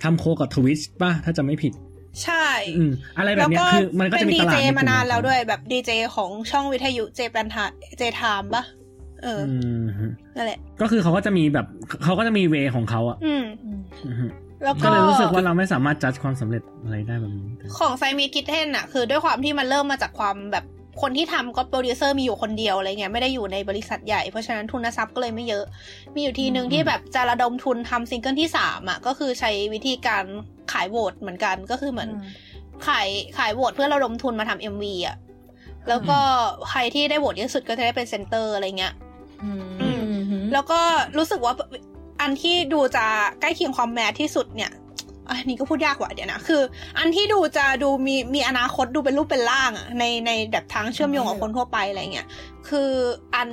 ทำโคกับทวิชป่ะ ถ้าจะไม่ผิด ใช่อืมอะไรแบบเนี้ยคือมันก็เป็จะนมีดีตลาเจดในกลุ่มานานของแล้วด้วยแบบดีเจของช่องวิทยุเจแปนทาเจไทม์ปะ เออออืมนั่นแหละ ก็คือเขาก็จะมีแบบเขาก็จะมีเวของเขาอะอืมอือฮึแล้วก็ก็เลยรู้สึกว่าเราไม่สามารถจัดความสำเร็จอะไรได้แบบนี้ ของไซมีคิทเทนอะคือด้วยความที่มันเริ่มมาจากความแบบคนที่ทำก็โปรดิวเซอร์มีอยู่คนเดียวอะไรเงี้ยไม่ได้อยู่ในบริษัทใหญ่เพราะฉะนั้นทุนทรัพย์ก็เลยไม่เยอะ มีอยู่ทีหนึ่งที่แบบจะระดมทุนทำซิงเกิลที่สามอะก็คือใช้วิธีการขายโหวตเหมือนกันก็คือเหมือน ขายขายโหวตเพื่อระดมทุนมาทำ MV อะแล้วก็ใครที่ได้โหวตเยอะสุดก็จะได้เป็น center อะไรเงี้ยอืม แล้วก็รู้สึกว่าอันที่ดูจะใกล้เคียงความ mass ที่สุดเนี่ยอันนี้ก็พูดยากกว่าเดี๋ยวนะ คือ อันที่ดูจะดูมีมีอนาคตดูเป็นรูปเป็นร่างอะในในแบบทางเชื่อมโยงกับคนทั่วไปอะไรเงี้ยคืออัน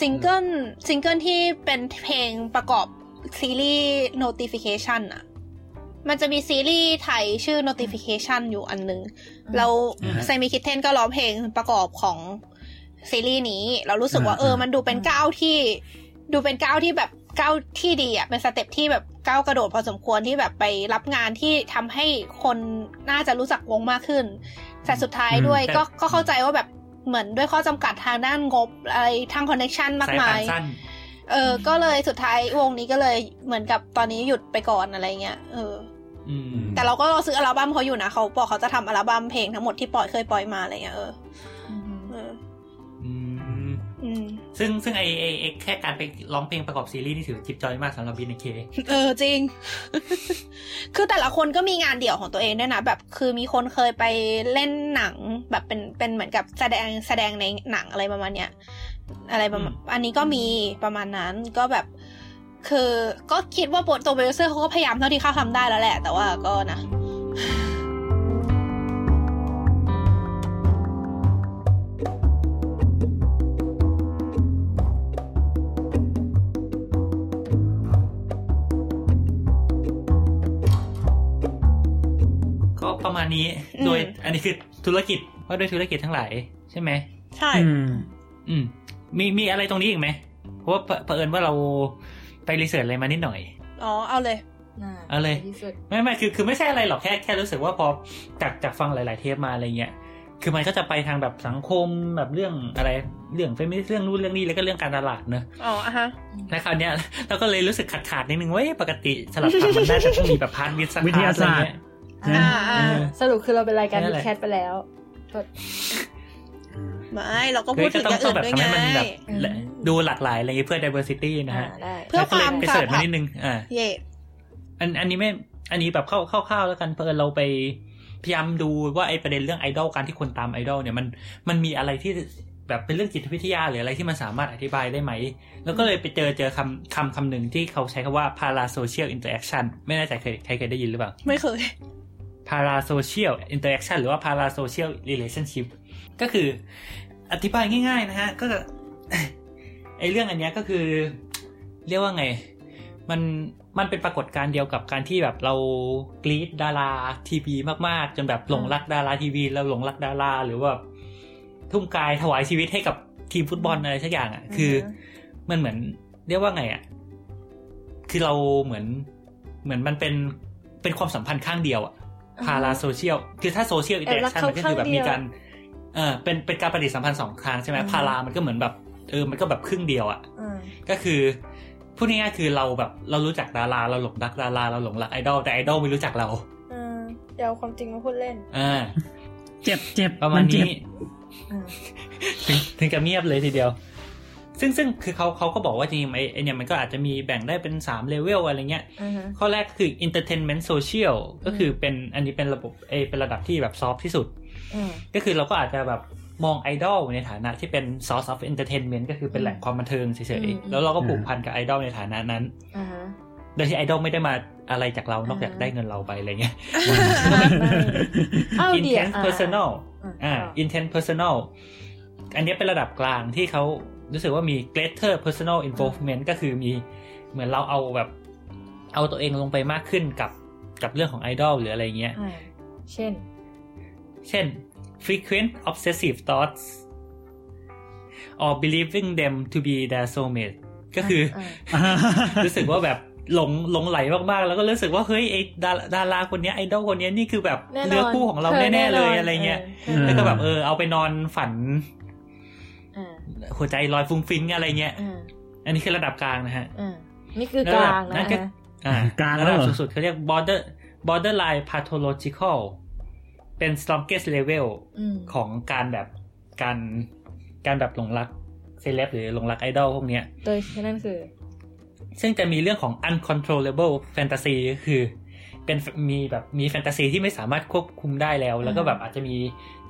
ซิงเกิลซิงเกิลที่เป็นเพลงประกอบซีรีส์ notification อะมันจะมีซีรีส์ไทยชื่อ notification อยู่อันหนึ่งเราอ่าฮะ Siamese Kittens ก็ร้องเพลงประกอบของ ซีรีส์นี้ เรารู้สึกว่าอ่าเออ มันดูเป็นก้าวที่ ดูเป็นก้าวที่แบบก้าวที่ดีอะเป็น step ที่แบบก้าวกระโดดพอสมควรที่แบบไปรับงานที่ทำให้คนน่าจะรู้จักวงมากขึ้น แต่สุดท้ายด้วยแต่ก็ก็เข้าใจว่าแบบเหมือนด้วยข้อจำกัดทางด้านงบอะไรทางคอนเน t ชันมากสายมาตายสั้นเออ ก็เลยสุดท้ายวงนี้ก็เลยเหมือนกับตอนนี้หยุดไปก่อนอะไรเงี้ยเอออืมแต่เราก็รอซื้ออัลบั้มเขาอยู่นะเขาบอกเขาจะทำอัลบั้มเพลงทั้งหมดที่ปล่อยเคยปล่อยมาอะไรเงี้ยเออเอ ซึ่งซึ่งไอไอไอแค่การไปร้องเพลงประกอบซีรีส์นี่ถือจิบจอยมากสำหรับบีนเคเออจริง คือแต่ละคนก็มีงานเดี่ยวของตัวเองด้วยนะ แบบคือมีคนเคยไปเล่นหนังแบบเป็นเป็นเหมือนกับแสดงแสดงในหนังอะไรประมาณเนี้ยอะไรประมาณอันนี้ก็มีประมาณนั้นก็แบบ คือก็คิดว่าบทตัวโปรดิวเซอร์เขาก็พยายามเท่าที่เขาทำได้แล้วแหละ แต่ว่าก็นะ มาณนี้อืมโดยอันนี้คือธุรกิจว่าด้วยธุรกิจทั้งหลายใช่ไหมใช่ อืมอืมมีมีอะไรตรงนี้อีกไหมเพราะว่าเผอเผอิญว่าเราไป research อะไรมานิดหน่อย อ๋อเอาเลยเอาเลยที่สุดไม่ไม่คือคือไม่ใช่อะไรหรอกแค่แค่รู้สึกว่าพอจากจากฟังหลาย ๆ เทปมาอะไรเงี้ยคือมันก็จะไปทางแบบสังคมแบบเรื่องอะไรเรื่องเฟมินิสต์เรื่องนู้นเรื่องนี้แล้วก็เรื่องการตลาดเนอะอ๋ออะฮะแล้วคราวเนี้ยเราก็เลยรู้สึกขาดขาดๆนิดนึงว่าเอ๊ะปกติสลัดผักมันน่าจะต้องมีแบบ part วิทย์สักวิทยาศาสตร์อะไรเงี้ย อ่าอ่าเออสรุปคือเราเป็นรายการนั่นวิแหละดแคทไปแล้วไม่เราก็คือดถึจะงต้อองย่างต้ออื่นแบบด้วยทำไงให้มันแบบดูหลากหลายอะไรเงี้ยเพื่อ diversity นะฮะอ่าได้เพื่อความก็เลยไปเสิร์ชค่ะมานิดนึงอ่าเย่อันอันนี้ไม่ อันนี้แบบเข้าเข้าๆแล้วกันพอเราไปพยายามดูว่าไอ้ประเด็นเรื่องไอดอลการที่คนตามไอดอลเนี่ยมันมันมีอะไรที่แบบเป็นเรื่องจิตวิทยาหรืออะไรที่มันสามารถอธิบายได้ไหม แล้วก็เลยไปเจอเจอคำคำคำหนึ่งที่เขาใช้คำว่า parasocial interaction ไม่แน่ใจเคยใครเคยได้ยินหรือเปล่า ไม่เคย parasocial interaction หรือว่า parasocial relationship ก็คืออธิบายง่ายๆนะฮะ ก็ไอเรื่องอันเนี้ยก็คือ เรียกว่าไง มันมันเป็นปรากฏการณ์เดียวกับการที่แบบเรากรีดดาราทีวีมากๆ จนแบบหลงรักดาราทีวีแล้วหลงรักดารา หรือว่าทุ่มกายถวายชีวิตให้กับทีมฟุตบอลอะไรสักอย่างอะคือ มันเหมือน เรียกว่าไงอะคือเราเหมือนเหมือนมันเป็นเป็นความสัมพันธ์ข้างเดียวอะ parasocial คือถ้า social interaction มันก็คือแบบมีการเออเป็นเป็นการปฏิสัมพันธ์สองทางใช่ไหมพารามันก็เหมือนแบบเออมันก็แบบครึ่งเดียวอะอืมก็คือพูดง่ายๆคือเราแบบเรารู้จักดาราเราหลงรักดาราเราหลงรักไอดอลแต่ไอดอลไม่รู้จักเราอืมเดี๋ยวเอาความจริงมาพูดเล่นอ่าเจ็บเจ็บเจ็บประมาณนี้อืมถึงถึงกับเงียบเลยทีเดียว ซึ่งซึ่งคือเขาเขาก็บอกว่าจริงๆไอไอเนี่ยมันก็อาจจะมีแบ่งได้เป็นสามเลเวลอะไรเงี้ยอืมข้อแรกคือ entertainment social ก็คือเป็นอันนี้เป็นระบบเออเป็นระดับที่แบบซอฟที่สุดอืมก็คือเราก็อาจจะแบบมองไอดอลในฐานะที่เป็น source of entertainment ก็คือเป็นแหล่งความบันเทิงเฉอืยมๆแล้วเราก็ผูกพันกับไอดอลในฐานะนั้นอ่าฮะโดยที่ไอดอลไม่ได้มาอะไรจากเรานอกจากอ่าได้เงินเราไปอะไรเงี้ยอ้าวเดี๋ยว intense personal อ่าอ่า intense personal อันนี้เป็นระดับกลางที่เขา รู้สึกว่ามี greater personal involvement ก็คือมีเหมือนเราเอาแบบ เอาตัวเองลงไปมากขึ้นกับกับเรื่องของไอดอลหรืออะไรเงี้ยอ่าเช่น เช่น frequent obsessive thoughts or believing them to be their soulmate ก็คืออรู้สึกว่าแบบหลงหลงไหลมากๆ แล้วก็รู้สึกว่าเฮ้ยไอดาดาราคนเนี้ยไอดอลคนเนี้ยนี่คือแบบแน่นอนเนื้อคู่ของเราเธอแน่ๆเลยแน่นอนอะไรเงี้ยเออแล้วก็แบบเออเอาไปนอนฝันอ่า หัวใจลอยฟุ้งฟิ้งอะไรเงี้ยอ่าอันนี้คือระดับกลางนะฮะอ่านี่คือกลางนั่นะนก็ฮะอ่ากลางระแล้วดับเหรอสุดๆเขาเรียก border borderline pathological เป็น strongest level อืมของการแบบการการแบบหลงรักเซเลบหรือหลงรักไอดอลพวกเนี้ย โดยนั่นคือ ซึ่งจะมีเรื่องของ uncontrollable fantasy ก็คือ เป็นมีแบบมีแฟนตาซีที่ไม่สามารถควบคุมได้แล้ว แล้วก็แบบอาจจะมี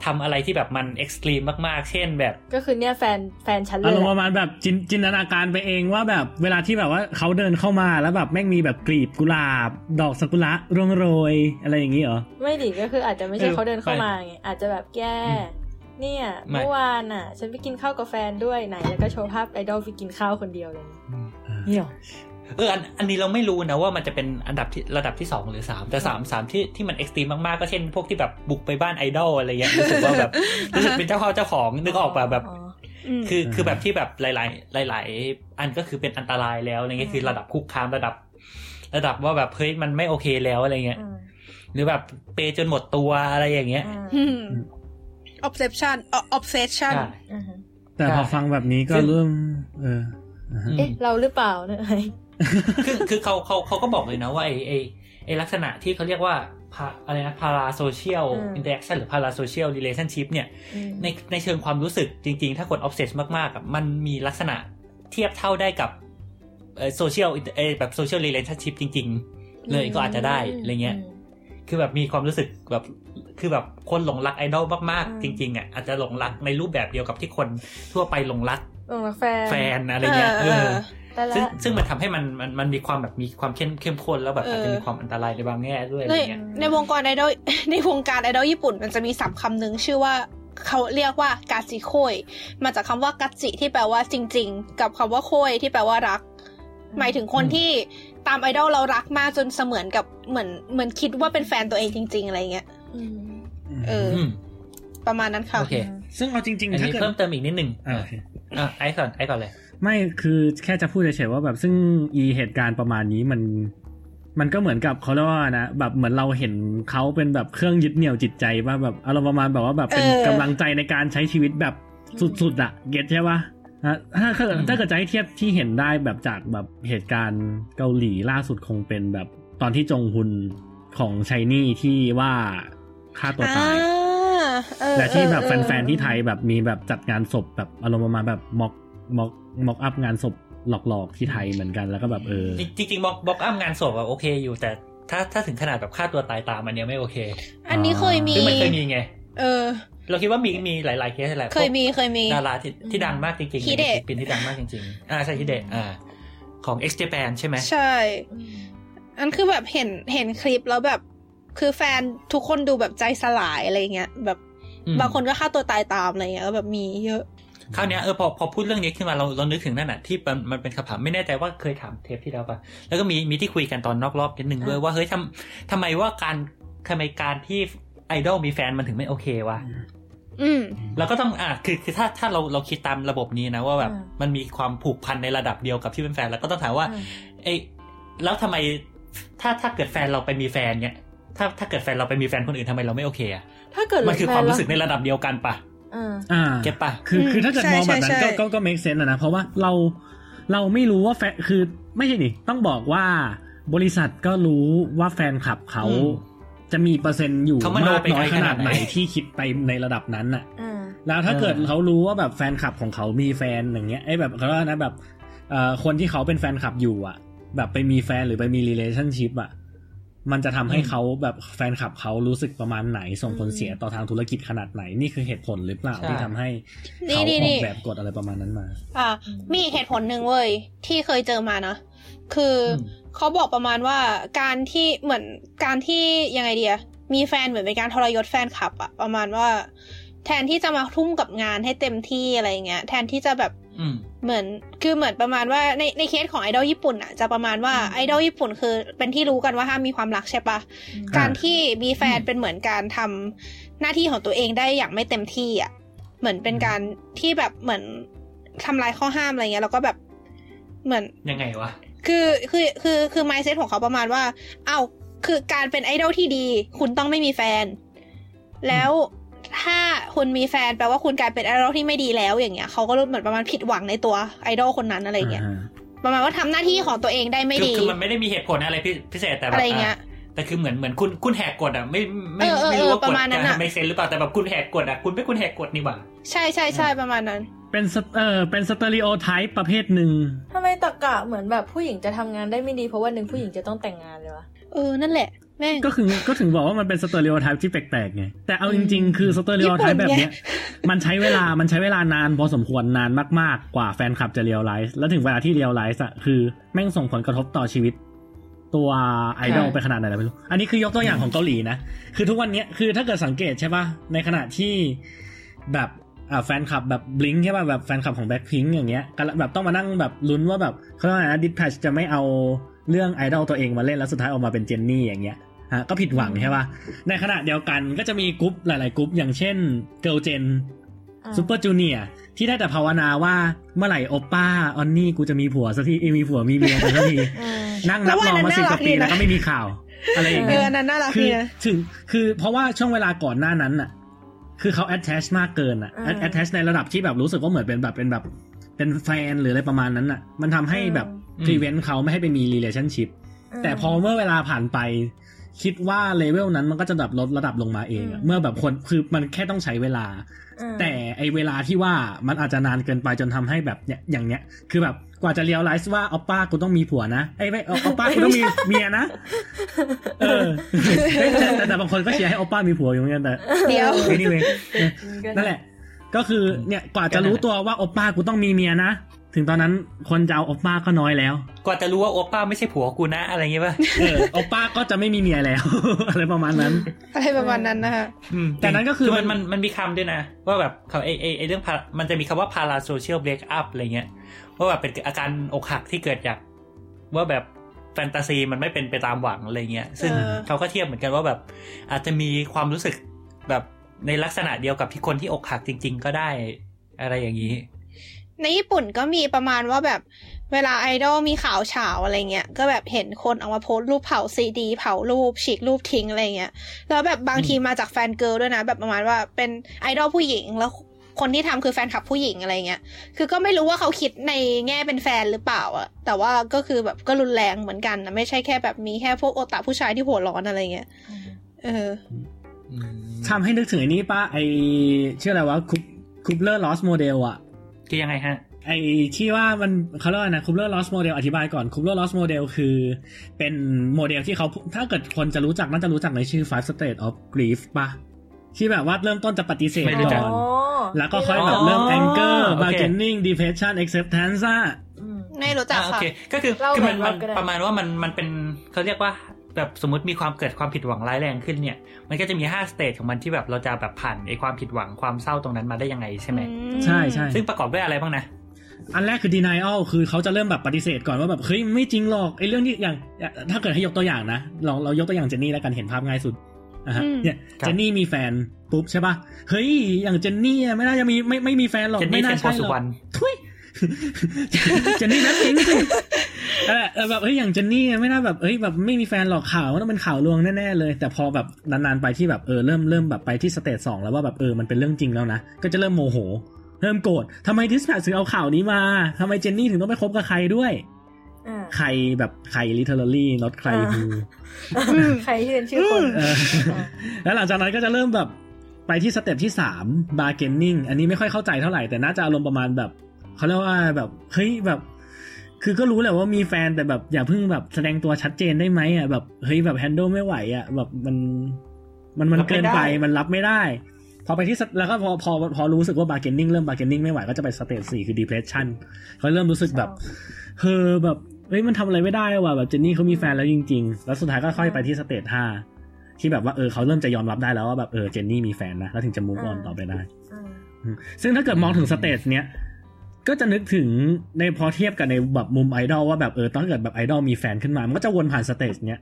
ทำอะไรที่แบบมัน extreme มากๆ เช่นแบบ ก็คือเนี่ยแฟนแฟนฉันเลอายรมณ์ปอะระมาณแบบจินจินตนาการไปเองว่าแบบเวลาที่แบบว่าเขาเดินเข้ามาแล้วแบบแม่งมีแบบกลีบกุหลาบ ดอกซากุระร่วงโรยอะไรอย่างนี้เหรอ ไม่ดิก็คืออาจจะไม่ใช่เออเขาเดินเข้าไม่มาไงอาจจะแบบแกอืมเนี่ยไม่เมื่อวานอะ ฉันไปกินข้าวกับแฟนด้วยไหนแล้วก็โชว์ภาพไอดอลไปกินข้าวคนเดียวเลยนี่หรอ เอออันอันนี้เราไม่รู้นะว่ามันจะเป็นอันดับที่ระดับที่สองหรือสามแต่สามสามที่ที่มันเอ็กซ์ตรีมมากๆก็เช่นพวกที่แบบบุกไปบ้านไอดอลอะไรเงี้ยรู้สึกว่าแบบรู้สึกเป็นเจ้าพ่อเจ้าของนึกออกแบบแบบอ๋อมคือคือแบบที่แบบหลาย ๆ หลาย ๆ อันก็คือเป็นอันตรายแล้วอะไรเงี้ยคือระดับคุกคามระดับ ระดับว่าแบบเฮ้ยมันไม่โอเคแล้วอะไรเงี้ยอืมหรือแบบ pay จนหมดตัวอะไรอย่างเงี้ยอ่าอืม obsession เอ่อ obsession ใช่อ่าฮะแต่พอฟังแบบนี้ก็ซึ่งเริ่ม เอออ่าฮะอืมเอ๊ะเราหรือเปล่าเนี่ยไอ้ คือคือเขาเขาเขาก็บอกเลยนะว่าไอไอไอลักษณะที่เขาเรียกว่าพาอะไรนะ parasocial interaction หรือ parasocial relationship เนี่ยอืมในในเชิงความรู้สึกจริง ๆ ถ้าคน obsess มากๆอะมันมีลักษณะเทียบเท่าได้กับโซเชียลเออแบบ social relationship จริง ๆ เลยก็อาจจะได้อะไรเงี้ยอืมคือแบบมีความรู้สึกแบบคือแบบคนหลงรักไอดอลมากอืมๆจริง ๆอะอาจจะหลงรักในรูปแบบเดียวกับที่คนทั่วไปหลงรักหลงรักแฟนแฟนอะไรเงี้ยเอเอออแต่ละ ซึ่งซึ่งมันทำให้มันมันมันมีความแบบมีความเข้มเข้มข้นแล้วแบบเออออาจจะมีความอันตรายในบางแง่ด้วยอะไรในเงี้ยในวงการไอดอลในวงการไอดอลญี่ปุ่นมันจะมีศัพท์คำหนึ่งชื่อว่าเขาเรียกว่ากาจิโค่ยมาจากคำว่ากัจจิที่แปลว่าจริง ๆ กับคำว่าโคยที่แปลว่ารัก หมายถึงคนที่ตามไอดอลเรารักมากจนเสมือนกับเหมือนเหมือนคิดว่าเป็นแฟนตัวเองจริง ๆ อะไรเงี้ยอืมเอออืมประมาณนั้นค่ะโอเค ซึ่งเอาจริงอันๆถ้านี้เกิดเพิ่มเติมอีกนิดหนึ่งอ่าโอเคอะไอ้ก่อนไอ้ก่อนเลย ไม่คือแค่จะพูดเฉยๆว่าแบบซึ่งอีเหตุการณ์ประมาณนี้มัน มันก็เหมือนกับเขาเรียกว่านะแบบเหมือนเราเห็นเขาเป็นแบบเครื่องยึดเหนี่ยวจิตใจว่าแบบอารมณ์ประมาณแบบว่าแบบเป็นเออกำลังใจในการใช้ชีวิตแบบสุดๆอะ get ใช่ปะนะถ้าเกิดอืมถ้าเกิดจะให้เทียบที่เห็นได้แบบจากแบบเหตุการณ์เกาหลีล่าสุดคงเป็นแบบตอนที่จงฮยอนของ SHINee ที่ว่าฆ่าตัวตายเออและที่แบบเออแฟนๆที่ไทยแบบมีแบบจัดงานศพแบบอารมณ์ประมาณแบบ mock mock mock up งานศพหลอกๆที่ไทยเหมือนกันแล้วก็แบบเออ จริงๆ mock mock up งานศพอะโอเคอยู่ แต่ถ้าถ้าถึงขนาดแบบฆ่าตัวตายตามอันเนี้ยไม่โอเค อันนี้เคยมีซึ่งมันเคยมีไง เออ เราคิดว่ามีมีหลายๆเคสแหละเคยมีเคยมีดาราที่ที่ดังมากจริงๆฮิเดะในฟิลิปปินส์ที่ดังมากจริงๆอ่าใช่ฮิเดะอ่า ของ X Japan ใช่ไหมใช่ อันคือแบบเห็นเห็นคลิปแล้วแบบคือแฟนทุกคนดูแบบใจสลายอะไรเงี้ยแบบอืมบางคนก็ฆ่าตัวตายตามอะไรเงี้ยก็แบบมีเยอะ คราวเนี้ยเออพอพอพูดเรื่องนี้ขึ้นมาเราเรานึกถึงนั่นน่ะที่มันมันเป็นคำถามไม่แน่ใจว่าเคยถามเทปที่แล้วปะแล้วก็มีมีที่คุยกันตอนนอกรอบนิดนึงด้วยว่าเฮ้ยทำทำไมว่าการทำไมการที่ไอดอลมีแฟนมันถึงไม่โอเควะอืมเราก็ต้องอะคือคือถ้าถ้าเราเราคิดตามระบบนี้นะว่าแบบอืมมันมีความผูกพันในระดับเดียวกับที่เป็นแฟนแล้วก็ต้องถามว่าอืมเอ้ยแล้วทำไมถ้าถ้าเกิดแฟนเราไปมีแฟนเนี่ยถ้าถ้าเกิดแฟนเราไปมีแฟนคนอื่นทำไมเราไม่โอเคอะถ้าเกิดมันคือความรู้สึกในระดับเดียวกันปะ อ่าอ่าเก็ตปะคืออืมคือถ้าเกิดใช่มองแบบนั้นใช่ก็ใช่ก็ก็ make sense อะนะเพราะว่าเราเราไม่รู้ว่าแฟนคือไม่ใช่ดิต้องบอกว่าบริษัทก็รู้ว่าแฟนคลับเขาอืมจะมีเปอร์เซ็นต์อยู่เขามโนมากไปน้อยไกลขขนานาดดไหไหนนที่คิดไปในระดับนั้นน่ะอ่าแล้วถ้าเกิดเออเขารู้ว่าแบบแฟนคลับของเขามีแฟนอย่างเงี้ยไอ้แบบเขาเรียกว่านะแบบเอ่อคนที่เขาเป็นแฟนคลับอยู่อะ แบบไปมีแฟนหรือไปมี relationship อะ มันจะทำให้เขาแบบแฟนคลับเขารู้สึกประมาณไหน ส่งผลเสียต่อทางธุรกิจขนาดไหนนี่คือเหตุผลหรือเปล่าใช่ที่ทำให้นี่เขานี่อนี่อกแบบกฎอะไรประมาณนั้นมา อ่า มีอีกเหตุผลหนึ่งเว้ยที่เคยเจอมานะคืออมเขาบอกประมาณว่าการที่เหมือนการที่ยังไงเดียมีแฟนเหมือนเป็นการทรยศแฟนคลับอะประมาณว่า แทนที่จะมาทุ่มกับงานให้เต็มที่อะไรเงี้ย แทนที่จะแบบอืม เหมือนคือเหมือนประมาณว่าในในเคสของไอดอลญี่ปุ่นอะจะประมาณว่าไอดอลญี่ปุ่นคือเป็นที่รู้กันว่าห้ามมีความรักใช่ปะอืมการที่มีแฟนเป็นเหมือนการทำหน้าที่ของตัวเองได้อย่างไม่เต็มที่อะเหมือนเป็นการที่แบบเหมือนทำลายข้อห้ามอะไรเงี้ยแล้วก็แบบเหมือนยังไงวะคือคือคือคือ mindset ของเขาประมาณว่า เอ้าคือการเป็นไอดอลที่ดี คุณต้องไม่มีแฟน แล้ว ถ้าคุณมีแฟนแปลว่าคุณกลายเป็นไอดอลที่ไม่ดีแล้วอย่างเงี้ยเขาก็รู้เหมือนประมาณผิดหวังในตัวไอดอลคนนั้นอะไรเงี้ยอ่าประมาณว่าทำหน้าที่ของตัวเองได้ไม่คือดีคือมันไม่ได้มีเหตุผลอะไรพิพิเศษแต่แบบอะไรเงี้ยอะแต่คือเหมือนเหมือนคุณคุณแหกกฎอะไม่ไม่เออเออไม่รู้ว่าเออปกฎระมาณนั้นอะจะอะทำไม่เซนหรือเปล่าแต่แบบคุณแหกกฎอะคุณไม่คุณแหกกฎนี่หว่าใช่ใช่ใช่ประมาณนั้น เป็นสเออเป็น stereotype ประเภทหนึ่งทำไมตะกะเหมือนแบบผู้หญิงจะทำงานได้ไม่ดีเพราะวันหนึ่งผู้หญิงจะต้องแต่งงานเลยวะเออนั่นแหละแม่ง ก็คือก็ถึงบอกว่ามันเป็น stereotype ที่แปลกๆไงแต่เอาจริง ๆ คือ stereotype แบบเนี้ยมันใช้เวลามันใช้เวลานานพอสมควรนานมากๆกว่าแฟนคลับจะ realize แล้วถึงเวลาที่ realize อะคือแม่งส่งผลกระทบต่อชีวิต ตัวไอดอลใช่ไปขนาดไหนแล้วไม่รู้ อันนี้คือยกตัวอย่างของเกาหลีนะ คือทุกวันเนี้ยคือถ้าเกิดสังเกตใช่ป่ะในขณะที่แบบอ่าแฟนคลับแบบ BLINK ใช่ป่ะแบบแฟนคลับของแบ็คพิงอย่างเงี้ยก็แบบต้องมานั่งแบบลุ้นว่าแบบเขาเรียกว่าไงนะ Dispatch จะไม่เอาเรื่องไอดอลตัวเองมาเล่นแล้วสุดท้ายออกมาเป็นเจนนี่อย่างเงี้ย ฮะก็ผิดหวังใช่ป่ะในขณะเดียวกันก็จะมีกรุ๊ปหลาย ๆกรุ๊ปอย่างเช่น Girls' Gen อ่า Super Juniorที่ได้แต่ภาวนาว่าเมื่อไหร่โอป้าออนนี่กูจะมีผัวสักทีเอ้ยมีผัวมีเมียกันสักทีอืมนั่งนับรองมาสิบกว่าปีแล้วก็ไม่มีข่าว อะไรอย่างเอเงี้อยอันนั้นน่ารักคืดีอนะถึงคือเพราะว่าช่วงเวลาก่อนหน้านั้นน่ะ คือเขา attach มากเกินอะอ่า attach ในระดับที่แบบรู้สึกว่าเหมือนเป็นแบบเป็นแบบเป็นแฟนหรืออะไรประมาณนั้นน่ะ มันทำให้แบบอืม prevent เขาไม่ให้ไปมี relationship แต่พอเมื่อเวลาผ่านไป คิดว่าเลเวลนั้นมันก็จะแบบลดระดับลงมาเองอะเมื่อแบบคนคือมันแค่ต้องใช้เวลาอืมแต่ไอเวลาที่ว่ามันอาจจะนานเกินไปจนทำให้แบบเนี่ยอย่างเนี้ย คือแบบกว่าจะเรียลไลซ์ว่าออปป้ากูต้องมีผัวนะไอ้ยไม่ออปป้ากูต้องมีเมียนะเออแต่แต่แต่บางคนก็เชียร์ให้ออปป้ามีผัวอยู่เหมือนกันแต่เดี๋ยว anyway นั่นแหละ ก็คือเนี่ยกว่าจะรู้ตัวว่าออปป้ากูต้องมีเมียนะ ถึงตอนนั้นคนจะเอาออปป้าก็น้อยแล้วกว่าจะรู้ว่าโอป้าไม่ใช่ผัวกูนะอะไรเงี้ยป่ะเออออปป้าก็จะไม่มีเมียแล้ว อะไรประมาณนั้น อะไรประมาณนั้นนะคะอืมแต่นั้นก็คือมันมันมันมีคำด้วยนะ ว่าแบบเขาไอไอไอเรื่อง para- มันจะมีคำว่า para social break up อะไรเงี้ยว่าแบบเป็นอาการอกหักที่เกิดจาก ว่าแบบแฟนตาซีมันไม่เป็นไปตามหวังอะไรเงี้ย ซึ่งเออเขาก็เทียบเหมือนกันว่าแบบ อาจจะมีความรู้สึกแบบในลักษณะเดียวกับที่คนที่อกหักจริง ๆ ก็ได้อะไรอย่างนี้ ในญี่ปุ่นก็มีประมาณว่าแบบเวลาไอดอลมีข่าวเฉาอะไรเงี้ย ก็แบบเห็นคนเอามาโพสต์รูปเผาซีดี เผารูปฉีกรูปทิ้งอะไรเงี้ย แล้วแบบบางทีมาจากแฟนเกิร์ลด้วยนะ แบบประมาณว่าเป็นไอดอลผู้หญิงแล้วคนที่ทำคือแฟนคลับผู้หญิงอะไรเงี้ย คือก็ไม่รู้ว่าเขาคิดในแง่เป็นแฟนหรือเปล่าอะแต่ว่าก็คือแบบก็รุนแรงเหมือนกันนะไม่ใช่แค่แบบมีแค่พวกโอตาผู้ชายที่หัวร้อนอะไรเงี้ย เออทำให้นึกถึงไอ้นี่ป้าไอชื่ออะไรวะคุปคุปเลอร์ลอสโมเดลอะ คือยังไงฮะ ไอ้ที่ว่ามันเขาเรียกว่านะคูเ l อร์ลอสโมเดลอธิบายก่อนคูเ l อร์ลอสโมเดลคือ เป็นโมเดลที่เขาถ้าเกิดคนจะรู้จักน่าจะรู้จักในชื่อ five state of grief ปะที่แบบว่าเริ่มต้นจะปฏิเสธไม่รู้ก่จักอนอ๋อแล้วก็ค่อยแบบเริ่มอ๋อ anger โอเค bargaining depression acceptance อะอืมไม่รู้จักอ่าโอค่ะโอเคก็คือเล่าคือมันแบบมันก็ได้ประมาณว่ามันมันเป็นเขาเรียกว่า แบบสมมติมีความเกิดความผิดหวังร้ายแรงขึ้นเนี่ย มันก็จะมี5 stage ของมันที่แบบเราจะแบบผ่านไอ้ความผิดหวังความเศร้าตรงนั้นมาได้ยังไงใช่ไหมใช่ใช่ซึ่งประกอบด้วยอะไรบ้างนะอันแรกคือ denial คือเขาจะเริ่มแบบปฏิเสธก่อนว่าแบบเฮ้ยไม่จริงหรอกไอ้เรื่องที่อย่าง ถ้าเกิดให้ยกตัวอย่างนะเราเรายกตัวอย่างเจนนี่แล้วกันเห็นภาพง่ายสุดอะฮะอืมเนี่ยครับเจนนี่มีแฟนปุ๊บใช่ป่ะเฮ้ยอย่างเจนนี่อะไม่น่าจะมีไม่ไม่มีแฟนหรอกเจนนี่ไม่น่าเทียนโพใช่หสุรอกวรรณทุยเจนนี่แบล็คพิง ค์สิเออเออแบบเฮ้ยอย่างเจนนี่ไม่น่าแบบเฮ้ยแบบไม่มีแฟนหรอกข่าวว่าต้องเป็นข่าวลวงแน่ๆเลย แต่พอแบบนานๆไปที่แบบเออเริ่มเริ่มแบบไปที่ stage สองแล้วว่าแบบเออมันเป็นเรื่องจริงแล้วนะก็จะเริ่มโมโห เริ่มโกรธทำไม Dispatch ถึงเอาข่าวนี้มาทำไมเจนนี่ถึงต้องไปคบกับใครด้วยอ่าใครแบบใคร literally not ใครอ่า who ใครที่เป็นชื่อคนเออแล้วหลังจากนั้นก็จะเริ่มแบบไปที่ step ที่สาม bargaining อันนี้ไม่ค่อยเข้าใจเท่าไหร่แต่น่าจะอารมณ์ประมาณแบบเขาเรียกว่าแบบเฮ้ยแบบ คือก็รู้แหละว่ามีแฟนแต่แบบอย่าเพิ่งแบบแสดงตัวชัดเจนได้ไหมอะแบบเฮ้ยแบบ handle ไม่ไหวอะแบบมันมันมันรับไม่เกินไปได้มันรับไม่ได้ พอไปที่สแล้วก็พอพอพอรู้สึกว่า bargaining เริ่ม bargaining ไม่ไหวก็จะไป stage สี่คือ depression เขาเริ่มรู้สึกแบบเธอแบบเฮ้ยมันทำอะไรไม่ได้ว่ะแบบเจนนี่เขามีแฟนแล้วจริง ๆ แล้วสุดท้ายก็ค่อยไปที่ stage ห้าที่แบบว่าเออเขาเริ่มจะยอมรับได้แล้วว่าแบบเออเจนนี่มีแฟนนะแล้วถึงจะ move on อ่าต่อไปได้อืมอืมซึ่งถ้าเกิดมองถึง stage เนี้ย ก็จะนึกถึงในพอเทียบกับในแบบมุมไอดอลว่าแบบเออตอนเกิดแบบไอดอลมีแฟนขึ้นมา มันก็จะวนผ่าน stage เนี้ย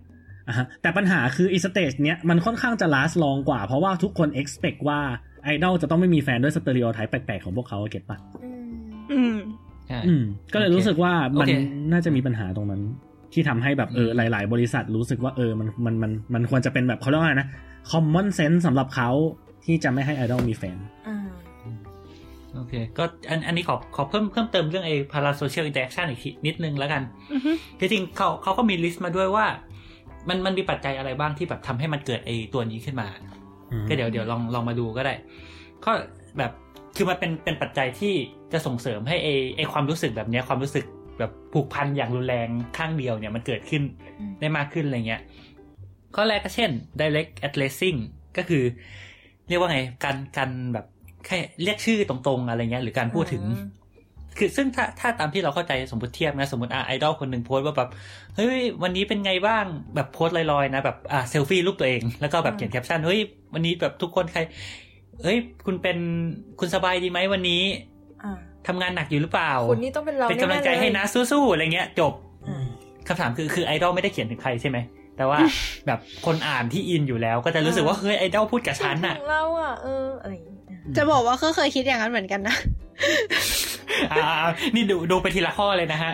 อะฮะแต่ปัญหาคืออี stage เนี้ยมันค่อนข้างจะ last long กว่า เพราะว่าทุกคน expect ว่าไอดอลจะต้องไม่มีแฟนด้วย stereotype แปลกๆของพวกเขา get ปะอืมอืมใช่อืมก็เลยรู้สึกว่ามันโอเคน่าจะมีปัญหาตรงนั้น ที่ทำให้แบบเออหลาย ๆ บริษัทรู้สึกว่าเออมันมันมันมันควรจะเป็นแบบเขาเรียกว่าไงนะ common sense สำหรับเขาที่จะไม่ให้ไอดอลมีแฟนอ่าโอ เค ก็อันอันนี้ขอขอเพิ่มเพิ่มเติมเรื่องไอ้ parasocial interaction อีกทีนิดนึงแล้วกันอือฮึที่จริงเขาเขาก็มีลิสต์มาด้วยว่า มันมันมีปัจจัยอะไรบ้างที่แบบทำให้มันเกิดไอ้ตัวนี้ขึ้นมา ก็เดี๋ยวเดี๋ยวลองลองมาดูก็ได้ ก็แบบคือมันเป็นเป็นปัจจัยที่จะส่งเสริมให้ไอไอความรู้สึกแบบเนี้ยความรู้สึกแบบผูกพันอย่างรุนแรงข้างเดียวเนี่ยมันเกิดขึ้นอืมได้มากขึ้นอะไรเงี้ยข้อแรกก็เช่น direct addressing ก็คือ เรียกว่าไงการการแบบ แค่เรียกชื่อตรงๆอะไรเงี้ยหรือการพูดถึงอืมคือซึ่งถ้าถ้าตามที่เราเข้าใจสมมติเทียบนะ สมมติอะไอดอลคนหนึ่งโพสต์ว่าแบบเฮ้ยวันนี้เป็นไงบ้างแบบโพสต์ลอยๆนะแบบอะเซลฟี่รูปตัวเองแล้วก็แบบเขียนแคปชั่นเฮ้ยวันนี้แบบทุกคนใครเฮ้ยคุณเป็นคุณสบายดีไหมวันนี้อ่าทำงานหนักอยู่หรือเปล่าคุณนี่ต้องเป็นเราเป็นกำลังใจแๆให้นะสู้ๆอะไรเงี้ย จบอืมคำถามคือคือไอดอลไม่ได้เขียนถึงใครใช่ไหมแต่ว่าแบบคนอ่านที่อินอยู่แล้วก็จะรู้สึกว่าเฮ้ยไอดอลพูดกับฉันน่ะถึงเราอะเอออะไรอย่างเงี้ย จะบอกว่าก็เคยคิดอย่างนั้นเหมือนกันนะอ่านี่ดูดูไปทีละข้อเลยนะฮะ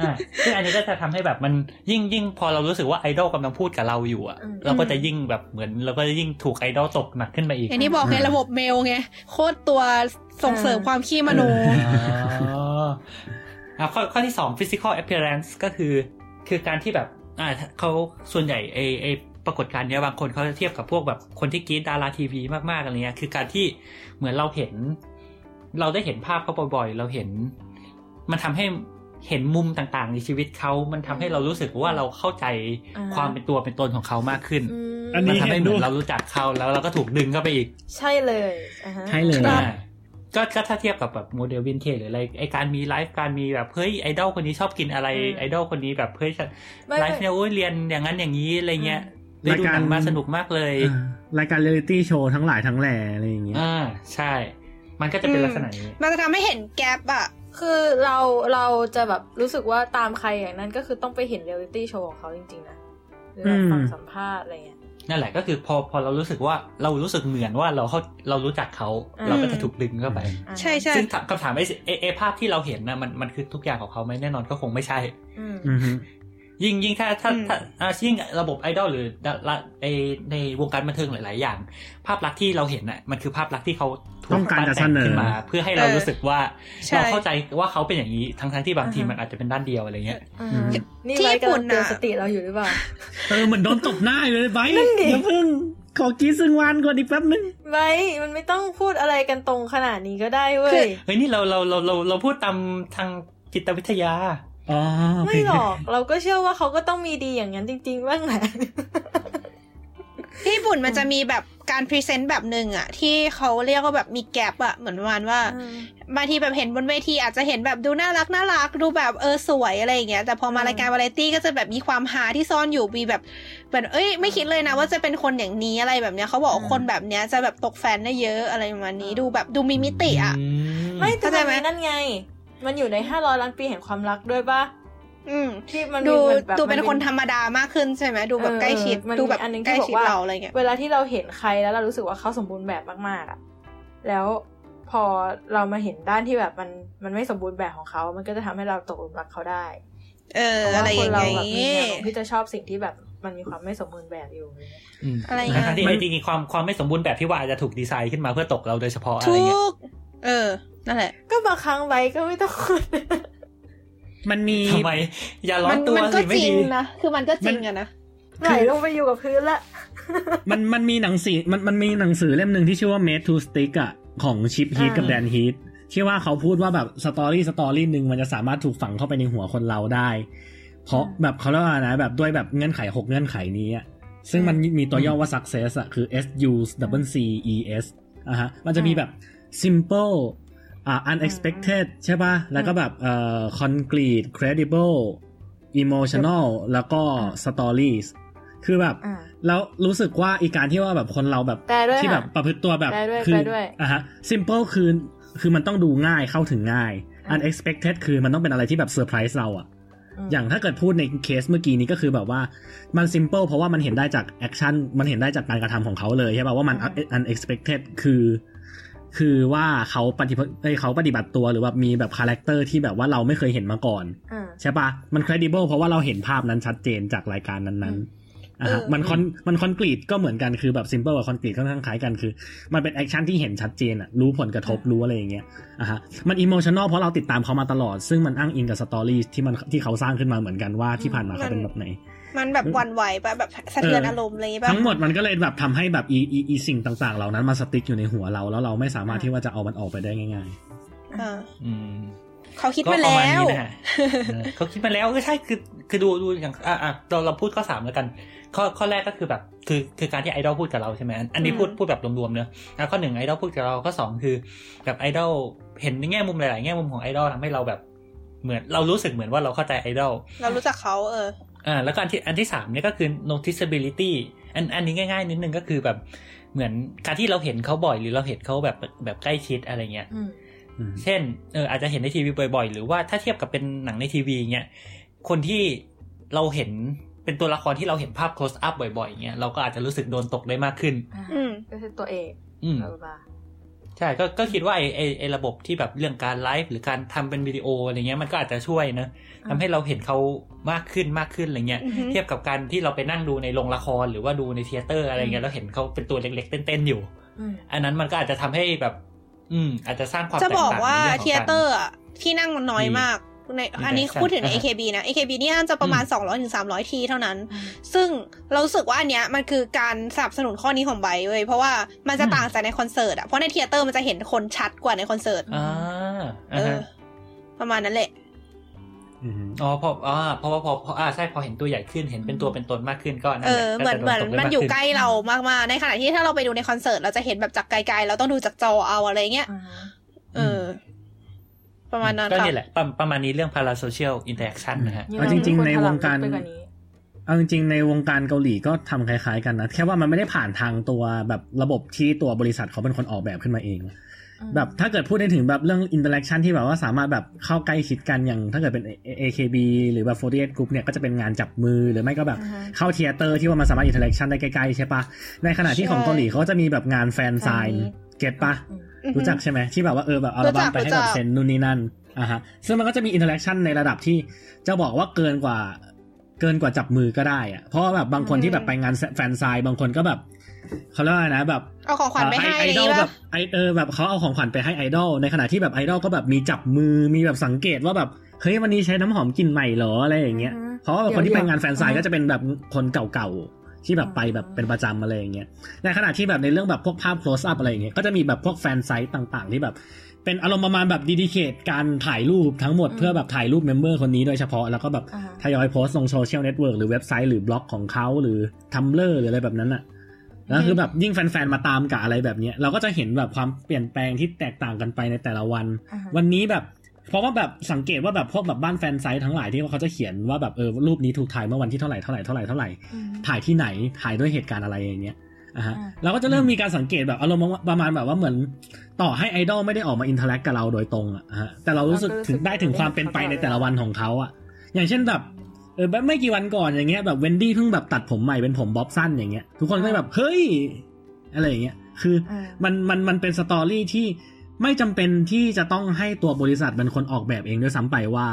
อ่าซึ่งอันนี้ก็จะทำให้แบบมันยิ่งยิ่งพอเรารู้สึกว่าไอดอลกำลังพูดกับเราอยู่อะ เราก็จะยิ่งแบบเหมือนเราก็จะยิ่งถูกไอดอลตกหนักขึ้นไปอีกอย่างที่บอกไงระบบเมลไงโคตรตัวส่งเสริมความขี้มโนอ๋ออ่าข้อข้อที่สอง physical appearance ก็คือ คือการที่แบบอ่าเขาส่วนใหญ่ไอไอ ปรากฏการณ์เนี้ยบางคนเขาจะเทียบกับพวกแบบคนที่กรีดดาราทีวีมากๆอะไรเงี้ย คือการที่เหมือนเราเห็น เราได้เห็นภาพเขาบ่อยๆ เราเห็น มันทำให้เห็นมุมต่างๆ ในชีวิตเขามันทำให้เรารู้สึกว่าเราเข้าใจอ่าความเป็นตัวเป็นตนของเขามากขึ้นอืมอันนี้มันทำให้เหมือนเห็นด้วยเรารู้จักเขาแล้วเราก็ถูกดึงเข้าไปอีก ใช่เลยอ่าฮะใช่เลยอ่าก็ก็ถ้าเทียบกับแบบโมเดลวินเทจหรืออะไรไอการมีไลฟ์การมีแบบเฮ้ยไอดอลคนนี้ชอบกินอะไรอืมไอดอลคนนี้แบบเฮ้ยไม่ไลไม่ฟ์เนี่ยโอ้ยเรียนอย่างนั้นอย่างนี้อะไรเงี้ยได้ดู รายการนังมาสนุกมากเลยอ่ารายการเรียลิตี้โชว์ทั้งหลายทั้งแหล่อะไรอย่างเงี้ยอ่าใช่ มันก็จะเป็นลักษณะนี้ มันจะทำให้เห็น gap อะคือเราเราจะแบบรู้สึกว่าตามใครอย่างนั้นก็คือต้องไปเห็นเรียลลิตี้โชว์ของเขาจริง ๆ นะหรือแบบอืมฟังสัมภาษณ์อะไรเงี้ยนั่นแหละก็คือพอพอเรารู้สึกว่าเรารู้สึกเหมือนว่าเราเขาเรารู้จักเขาอืมเราก็จะถูกดึงเข้าไปอ่าใช่ใช่ซึ่งถามคำถามไอ้ไอ้ไอ้ภาพที่เราเห็นนะมันมันคือทุกอย่างของเขาไหมแน่นอนก็คงไม่ใช่อืมอือฮึ ยิ่งยิ่งถ้าถ้าอืมถ้าอ่ายิ่งระบบไอดอลหรือดาราในในวงการบันเทิงหลาย ๆ อย่าง ภาพลักษณ์ที่เราเห็นน่ะมันคือภาพลักษณ์ที่เขาถูต้องการจะเสนอขึ้นมา เพื่อให้เรารู้สึกว่าใช่เราเข้าใจว่าเขาเป็นอย่างนี้ทั้งทั้งๆที่บางทีอ่าฮะมันอาจจะเป็นด้านเดียวอะไรเงี้ยอ่าอืมนี่ที่ไว้ญี่ปุ่กำลันงเตือนน่ะสติเราอยู่หรือเปล่าเออเหมือนโดนตบหน้าอยู่เลยไบร์ทนั่นดิอย่าเพิ่งขอกีซึงวานก่อนอีกแป๊บนึงไม่มันไม่ต้องพูดอะไรกันตรงขนาดนี้ก็ได้เว้คืยอเฮ้ยนี่เราเราเราเราเราพูดตามทางจิตวิทยาอ๋อโอเค ไม่หรอก เราก็เชื่อว่าเขาก็ต้องมีดีอย่างนั้นจริง ๆ บ้างแหละที่ญี่ปุ่นมันจะมีแบบการ present แบบหนึ่งอะที่เขาเรียกว่าแบบมี gap อะเหมือนประมาณว่าบางทีแบบเห็นบนเวทีอาจจะเห็นแบบดูน่ารักน่ารักดูแบบเออสวยอะไรอย่างเงี้ยแต่พอมาอืมรายการวาไรตี้ก็จะแบบมีความฮาที่ซ่อนอยู่มีแบบแบบเอ้ยไม่คิดเลยนะว่าจะเป็นคนอย่างนี้อะไรแบบเนี้ยเขาบอกว่าคนแบบเนี้ยจะแบบตกแฟนได้เยอะอะไรประมาณนี้ดูแบบดูมีมิติอะไม่แต่เข้าใจมันไหมมีนั่นไง มันอยู่ในห้าร้อยล้านปีแห่งความรักด้วยปะอืมที่มันดูมีหมือแบบดูเป็นมัคนธรรมดามากขึ้นใช่ไหมดูแบบใกล้ชิดเออมันดูแบบมีอันหนึงใกล้ที่บอกชิดว่าเราอะไรเงี้ยเวลาที่เราเห็นใครแล้วเรารู้สึกว่าเขาสมบูรณ์แบบมากๆอะแล้วพอเรามาเห็นด้านที่แบบมันมันไม่สมบูรณ์แบบของเขา มันก็จะทำให้เราตกหลุมรักเขาได้ เออเพราะอะไรว่าอคนย่างเราแบบมีเงี้แนยวโน้มที่จะชอบสิ่งที่แบบมันมีความไม่สมบูรณ์แบบอยู่อะไรเงี้ยทั้งที่จริงๆความความไม่สมบูรณ์แบบที่ว่าอาจจะถูกดีไซน์ขึ้นมาเพื่อตกเราโดยเฉพาะอะไรทุเงี้ยกเออ นั่นแหละ ก็บางครั้งไว้ก็ไม่ต้องมันมีทำไม อย่าร้อมันนตัวมันก็สิไม่จริงดีนะคือมันก็จริงอะนะไหลลงไปอยู่กับพื้นละมันมันมีหนังสือมันมันมีหนังสือเล่มหนึ่งที่ชื่อว่า Made to Stick อะของชิปฮีทอ่ากับแดนฮีทที่ว่าเขาพูดว่าแบบสตอรี่สตอรี่หนึ่งมันจะสามารถถูกฝังเข้าไปในหัวคนเราได้ เพราะแบบเขาเรียกว่านะแบบด้วยแบบเงื่อนไขหกเงื่อนไขนี้อะซึ่งมันมีตัวย่อว่า success อะคือ S U W C E S อะฮะมันจะมีแบบ simple อ่า unexpected ใช่ป่ะ แล้วก็แบบเอ่อ concrete credible emotional แล้วก็ stories คือแบบอ่าแล้วรู้สึกว่าอีการที่ว่าแบบคนเราแบบแปลด้วยที่แบบค่ะประพฤติตัวแบบแปลด้วยคืแปลด้วยอะฮะ simple คือคือมันต้องดูง่ายเข้าถึงง่าย unexpected คือมันต้องเป็นอะไรที่แบบเซอร์ไพรส์เราอะมอย่างถ้าเกิดพูดในเคสเมื่อกี้นี้ก็คือแบบว่ามัน simple เพราะว่ามันเห็นได้จาก action มันเห็นได้จากการกระทำของเขาเลยใช่ป่ะว่ามัน unexpected คือ คือว่าเขาปฏิบัติเอ้ยเขาปฏิบัติตัวหรือว่ามีแบบ character ที่แบบว่าเราไม่เคยเห็นมาก่อนอ่าใช่ปะมัน credible เพราะว่าเราเห็นภาพนั้นชัดเจนจากรายการนั้นๆอะฮะเออมัน con มัน concrete ก็เหมือนกันคือแบบ simple กับ concrete ค่อนข้างคล้ายกันคือ มันเป็น action ที่เห็นชัดเจนอะรู้ผลกระทบรู้อะไรอย่างเงี้ยอะฮะมัน emotional เพราะเราติดตามเขามาตลอด ซึ่งมันอ้างอิงกับ story ที่มันที่เขาสร้างขึ้นมาเหมือนกันว่าที่ผ่านมาเขาเป็นแบบไหน มันแบบหวันไหวปะแบบสะเทือนอารมณ์อะไรอย่างงี้ปะทั้งหมดมันก็เลยแบบทำให้แบบอีอีอีสิ่งต่าง ๆ เหล่านั้นมาสติ๊กอยู่ในหัวเรา แล้วเราไม่สามารถที่ว่าจะเอามันออกไปได้ง่ายอ่าอืมเขาคิดก็มาประมาณแล้วนี้นะฮะเออเขาคิดมาแล้วก็ใช่คือคือดูดูอย่างอะอะเราเราพูดข้อสามแล้วกัน ข้อข้อแรกก็คือแบบ คือคือการที่ไอดอลพูดกับเราใช่ไหมอันอันนี้พูดพูดแบบรวมๆเนอะอะข้อหนึ่งไอดอลพูดกับเราข้อสองคือ แบบไอดอลเห็นในแง่มุมหลายๆแง่มุมของไอดอลทำให้เราแบบเหมือนเรารู้สึกเหมือนว่าเราเข้าใจไอดอลเรารู้จักเขาเออ อ่าแล้วก็อันที่อันที่สามเนี่ยก็คือ noticeability อันอันนี้ง่าย ๆ นิดนึงก็คือแบบเหมือนการที่เราเห็นเขาบ่อยหรือเราเห็นเขาแบบแบบใกล้ชิดอะไรเงี้ยอืมๆอืมเช่นเอออาจจะเห็นในทีวีบ่อย ๆ หรือว่าถ้าเทียบกับเป็นหนังในทีวีเงี้ยคนที่เราเห็นเป็นตัวละครที่เราเห็นภาพ close up บ่อยๆเงี้ยเราก็อาจจะรู้สึกโดนตกได้มากขึ้นอ่าอืมก็คือตัวเอกอืมบลาบลา ใช่ก็ก็คิดว่าไอไอไอระบบที่แบบเรื่องการไลฟ์หรือการทำเป็นวิดีโออะไรเงี้ยมันก็อาจจะช่วยนะทำให้เราเห็นเขามากขึ้นมากขึ้นอะไรเงี้ยอือฮึเทียบกับการที่เราไปนั่งดูในโรงละครหรือว่าดูใน theater อะไรเงี้ยแล้วเห็นเขาเป็นตัวเล็กๆ เต้นๆอยู่อืมอันนั้นมันก็อาจจะทำให้แบบ อืม อาจจะสร้างความแตกต่าง จะบอกว่าในรื่องของเทียเต อะที่นั่งมันน้อยมาก ในมีอันนี้แต่พูดถึงในอ่าฮะ AKB นะ AKB นี่น่าจะประมาณอืม200ถึง300 ทีเท่านั้น ซึ่งเรารู้สึกว่าอันเนี้ยมันคือการสนับสนุนข้อนี้ของไบร์ทเว้ยเพราะว่ามันจะต่างจากในคอนเสิร์ตอะเพราะใน theater มันจะเห็นคนชัดกว่าในคอนเสิร์ตอ่าเออ่าอฮะประมาณนั้นแหละอืมอ๋อพออ่าเพราะว่าพอพออ่าใช่พอเห็นตัวใหญ่ขึ้นเห็นเป็นตัวเป็นตนมากขึ้นก็นั่นเอแหละอเหมือนก็เหมืจะอนโดตกได้มันมากอยู่ขึ้ใกล้เรามากๆในขณะที่ถ้าเราไปดูในคอนเสิร์ตเราจะเห็นแบบจากไกลๆเราต้องดูจากจอเอาอะไรเงี้ยอ่าเออ ประมาณนั้นก็ค่ะนี่แหละประประมาณนี้เรื่อง parasocial interaction นะฮะเอาจริง ๆ ในวงการไปว่นี้เอาจริงๆในวงการเกาหลีก็ทำคล้ายๆกันนะ แค่ว่ามันไม่ได้ผ่านทางตัวแบบระบบที่ตัวบริษัทเขาเป็นคนออกแบบขึ้นมาเอง แบบถ้าเกิดพูดได้ถึงแบบเรื่อง interaction ที่แบบว่าสามารถแบบเข้าใกล้ชิดกันอย่างถ้าเกิดเป็น AKB หรือแบบ48 Group เนี่ยก็จะเป็นงานจับมือหรือไม่ก็แบบอ่าฮะเข้า theater ที่ว่ามันสามารถ interaction ได้ใกล้ๆใช่ปะในขณะที่ของใช่เกาหลีเขาจะมีแบบงาน fansign get ปะอืมอือฮึ รู้จักใช่ไหมที่แบบว่าเออแบบอัลบั้มไปให้แบบเซ็นนู่นนี่นั่นอะฮะซึ่งมันก็จะมี interaction ในระดับที่จะบอกว่าเกินกว่า เกินกว่าจับมือก็ได้อะเพราะว่าแบบบางคนที่แบบไปงาน fansign บางคนก็แบบเขาเรียกว่าไงนะแบบเอาของขวัญไปให้ไออะไรดอลนี้แบป่ะบไอเออแบบเขาเอาของขวัญไปให้ไอดอลในขณะที่แบบไอดอลก็แบบมีจับมือมีแบบสังเกตว่าแบบเฮ้ยวันนี้ใช้น้ำหอมกลิ่นใหม่เหรออะไรอย่างเงี้ยอือฮึเพราะว่าคนที่ไปเดี๋ยวงาน fansign อ่าฮะก็จะเป็นแบบคนเก่าๆ ที่แบบไปแบบเป็นประจำอะไรอย่างเงี้ยในขณะที่แบบในเรื่องแบบพวกภาพ close up อะไรอย่างเงี้ยก็จะมีแบบพวก fansite ต่าง ๆ ที่แบบเป็นอารมณ์ประมาณแบบ dedicate การถ่ายรูปทั้งหมดอืมเพื่อแบบถ่ายรูป member คนนี้โดยเฉพาะ แล้วก็แบบอ่าฮะทยอยโพสต์ลง social network หรือเว็บไซต์หรือบล็อกของเขาหรือ Tumblr หรืออะไรแบบนั้นอะแล้วคือแบบยิ่งแฟนๆมาตามกับอะไรแบบเนี้ยเราก็จะเห็นแบบความเปลี่ยนแปลงที่แตกต่างกันไปในแต่ละวันอ่าฮะวันนี้แบบ เพราะว่าแบบสังเกตว่าแบบพวกแบบบ้าน fansite ทั้งหลายที่ว่าเขาจะเขียนว่าแบบเออรูปนี้ถูกถ่ายเมื่อวันที่เท่าไหร่เท่าไหร่เท่าไหร่เท่าไหร่อืมถ่ายที่ไหนถ่ายด้วยเหตุการณ์อะไรอย่างเงี้ยอะฮะอ่าเราก็จะเริ่มมีการสังเกตแบบอารมณ์ประมาณแบบว่าเหมือนต่อให้ไอดอลไม่ได้ออกมา interact กับเราโดยตรงอะฮะแต่เรารู้สึกถึงได้ถึงความเป็นไปในแต่ละวันของเขาอะอย่างเช่นแบบเออแบบไม่กี่วันก่อนอย่างเงี้ยแบบเวนดี้เพิ่งแบบตัดผมใหม่เป็นผมบ๊อบสั้นอย่างเงี้ยทุกคนก็แบบเฮ้ยอะไรอย่างเงี้ยคืออ่ามันมันมันเป็น story ที่ ไม่จำเป็นที่จะต้องให้ตัวบริษัทเป็นคนออกแบบเองด้วยซ้ำไปว่า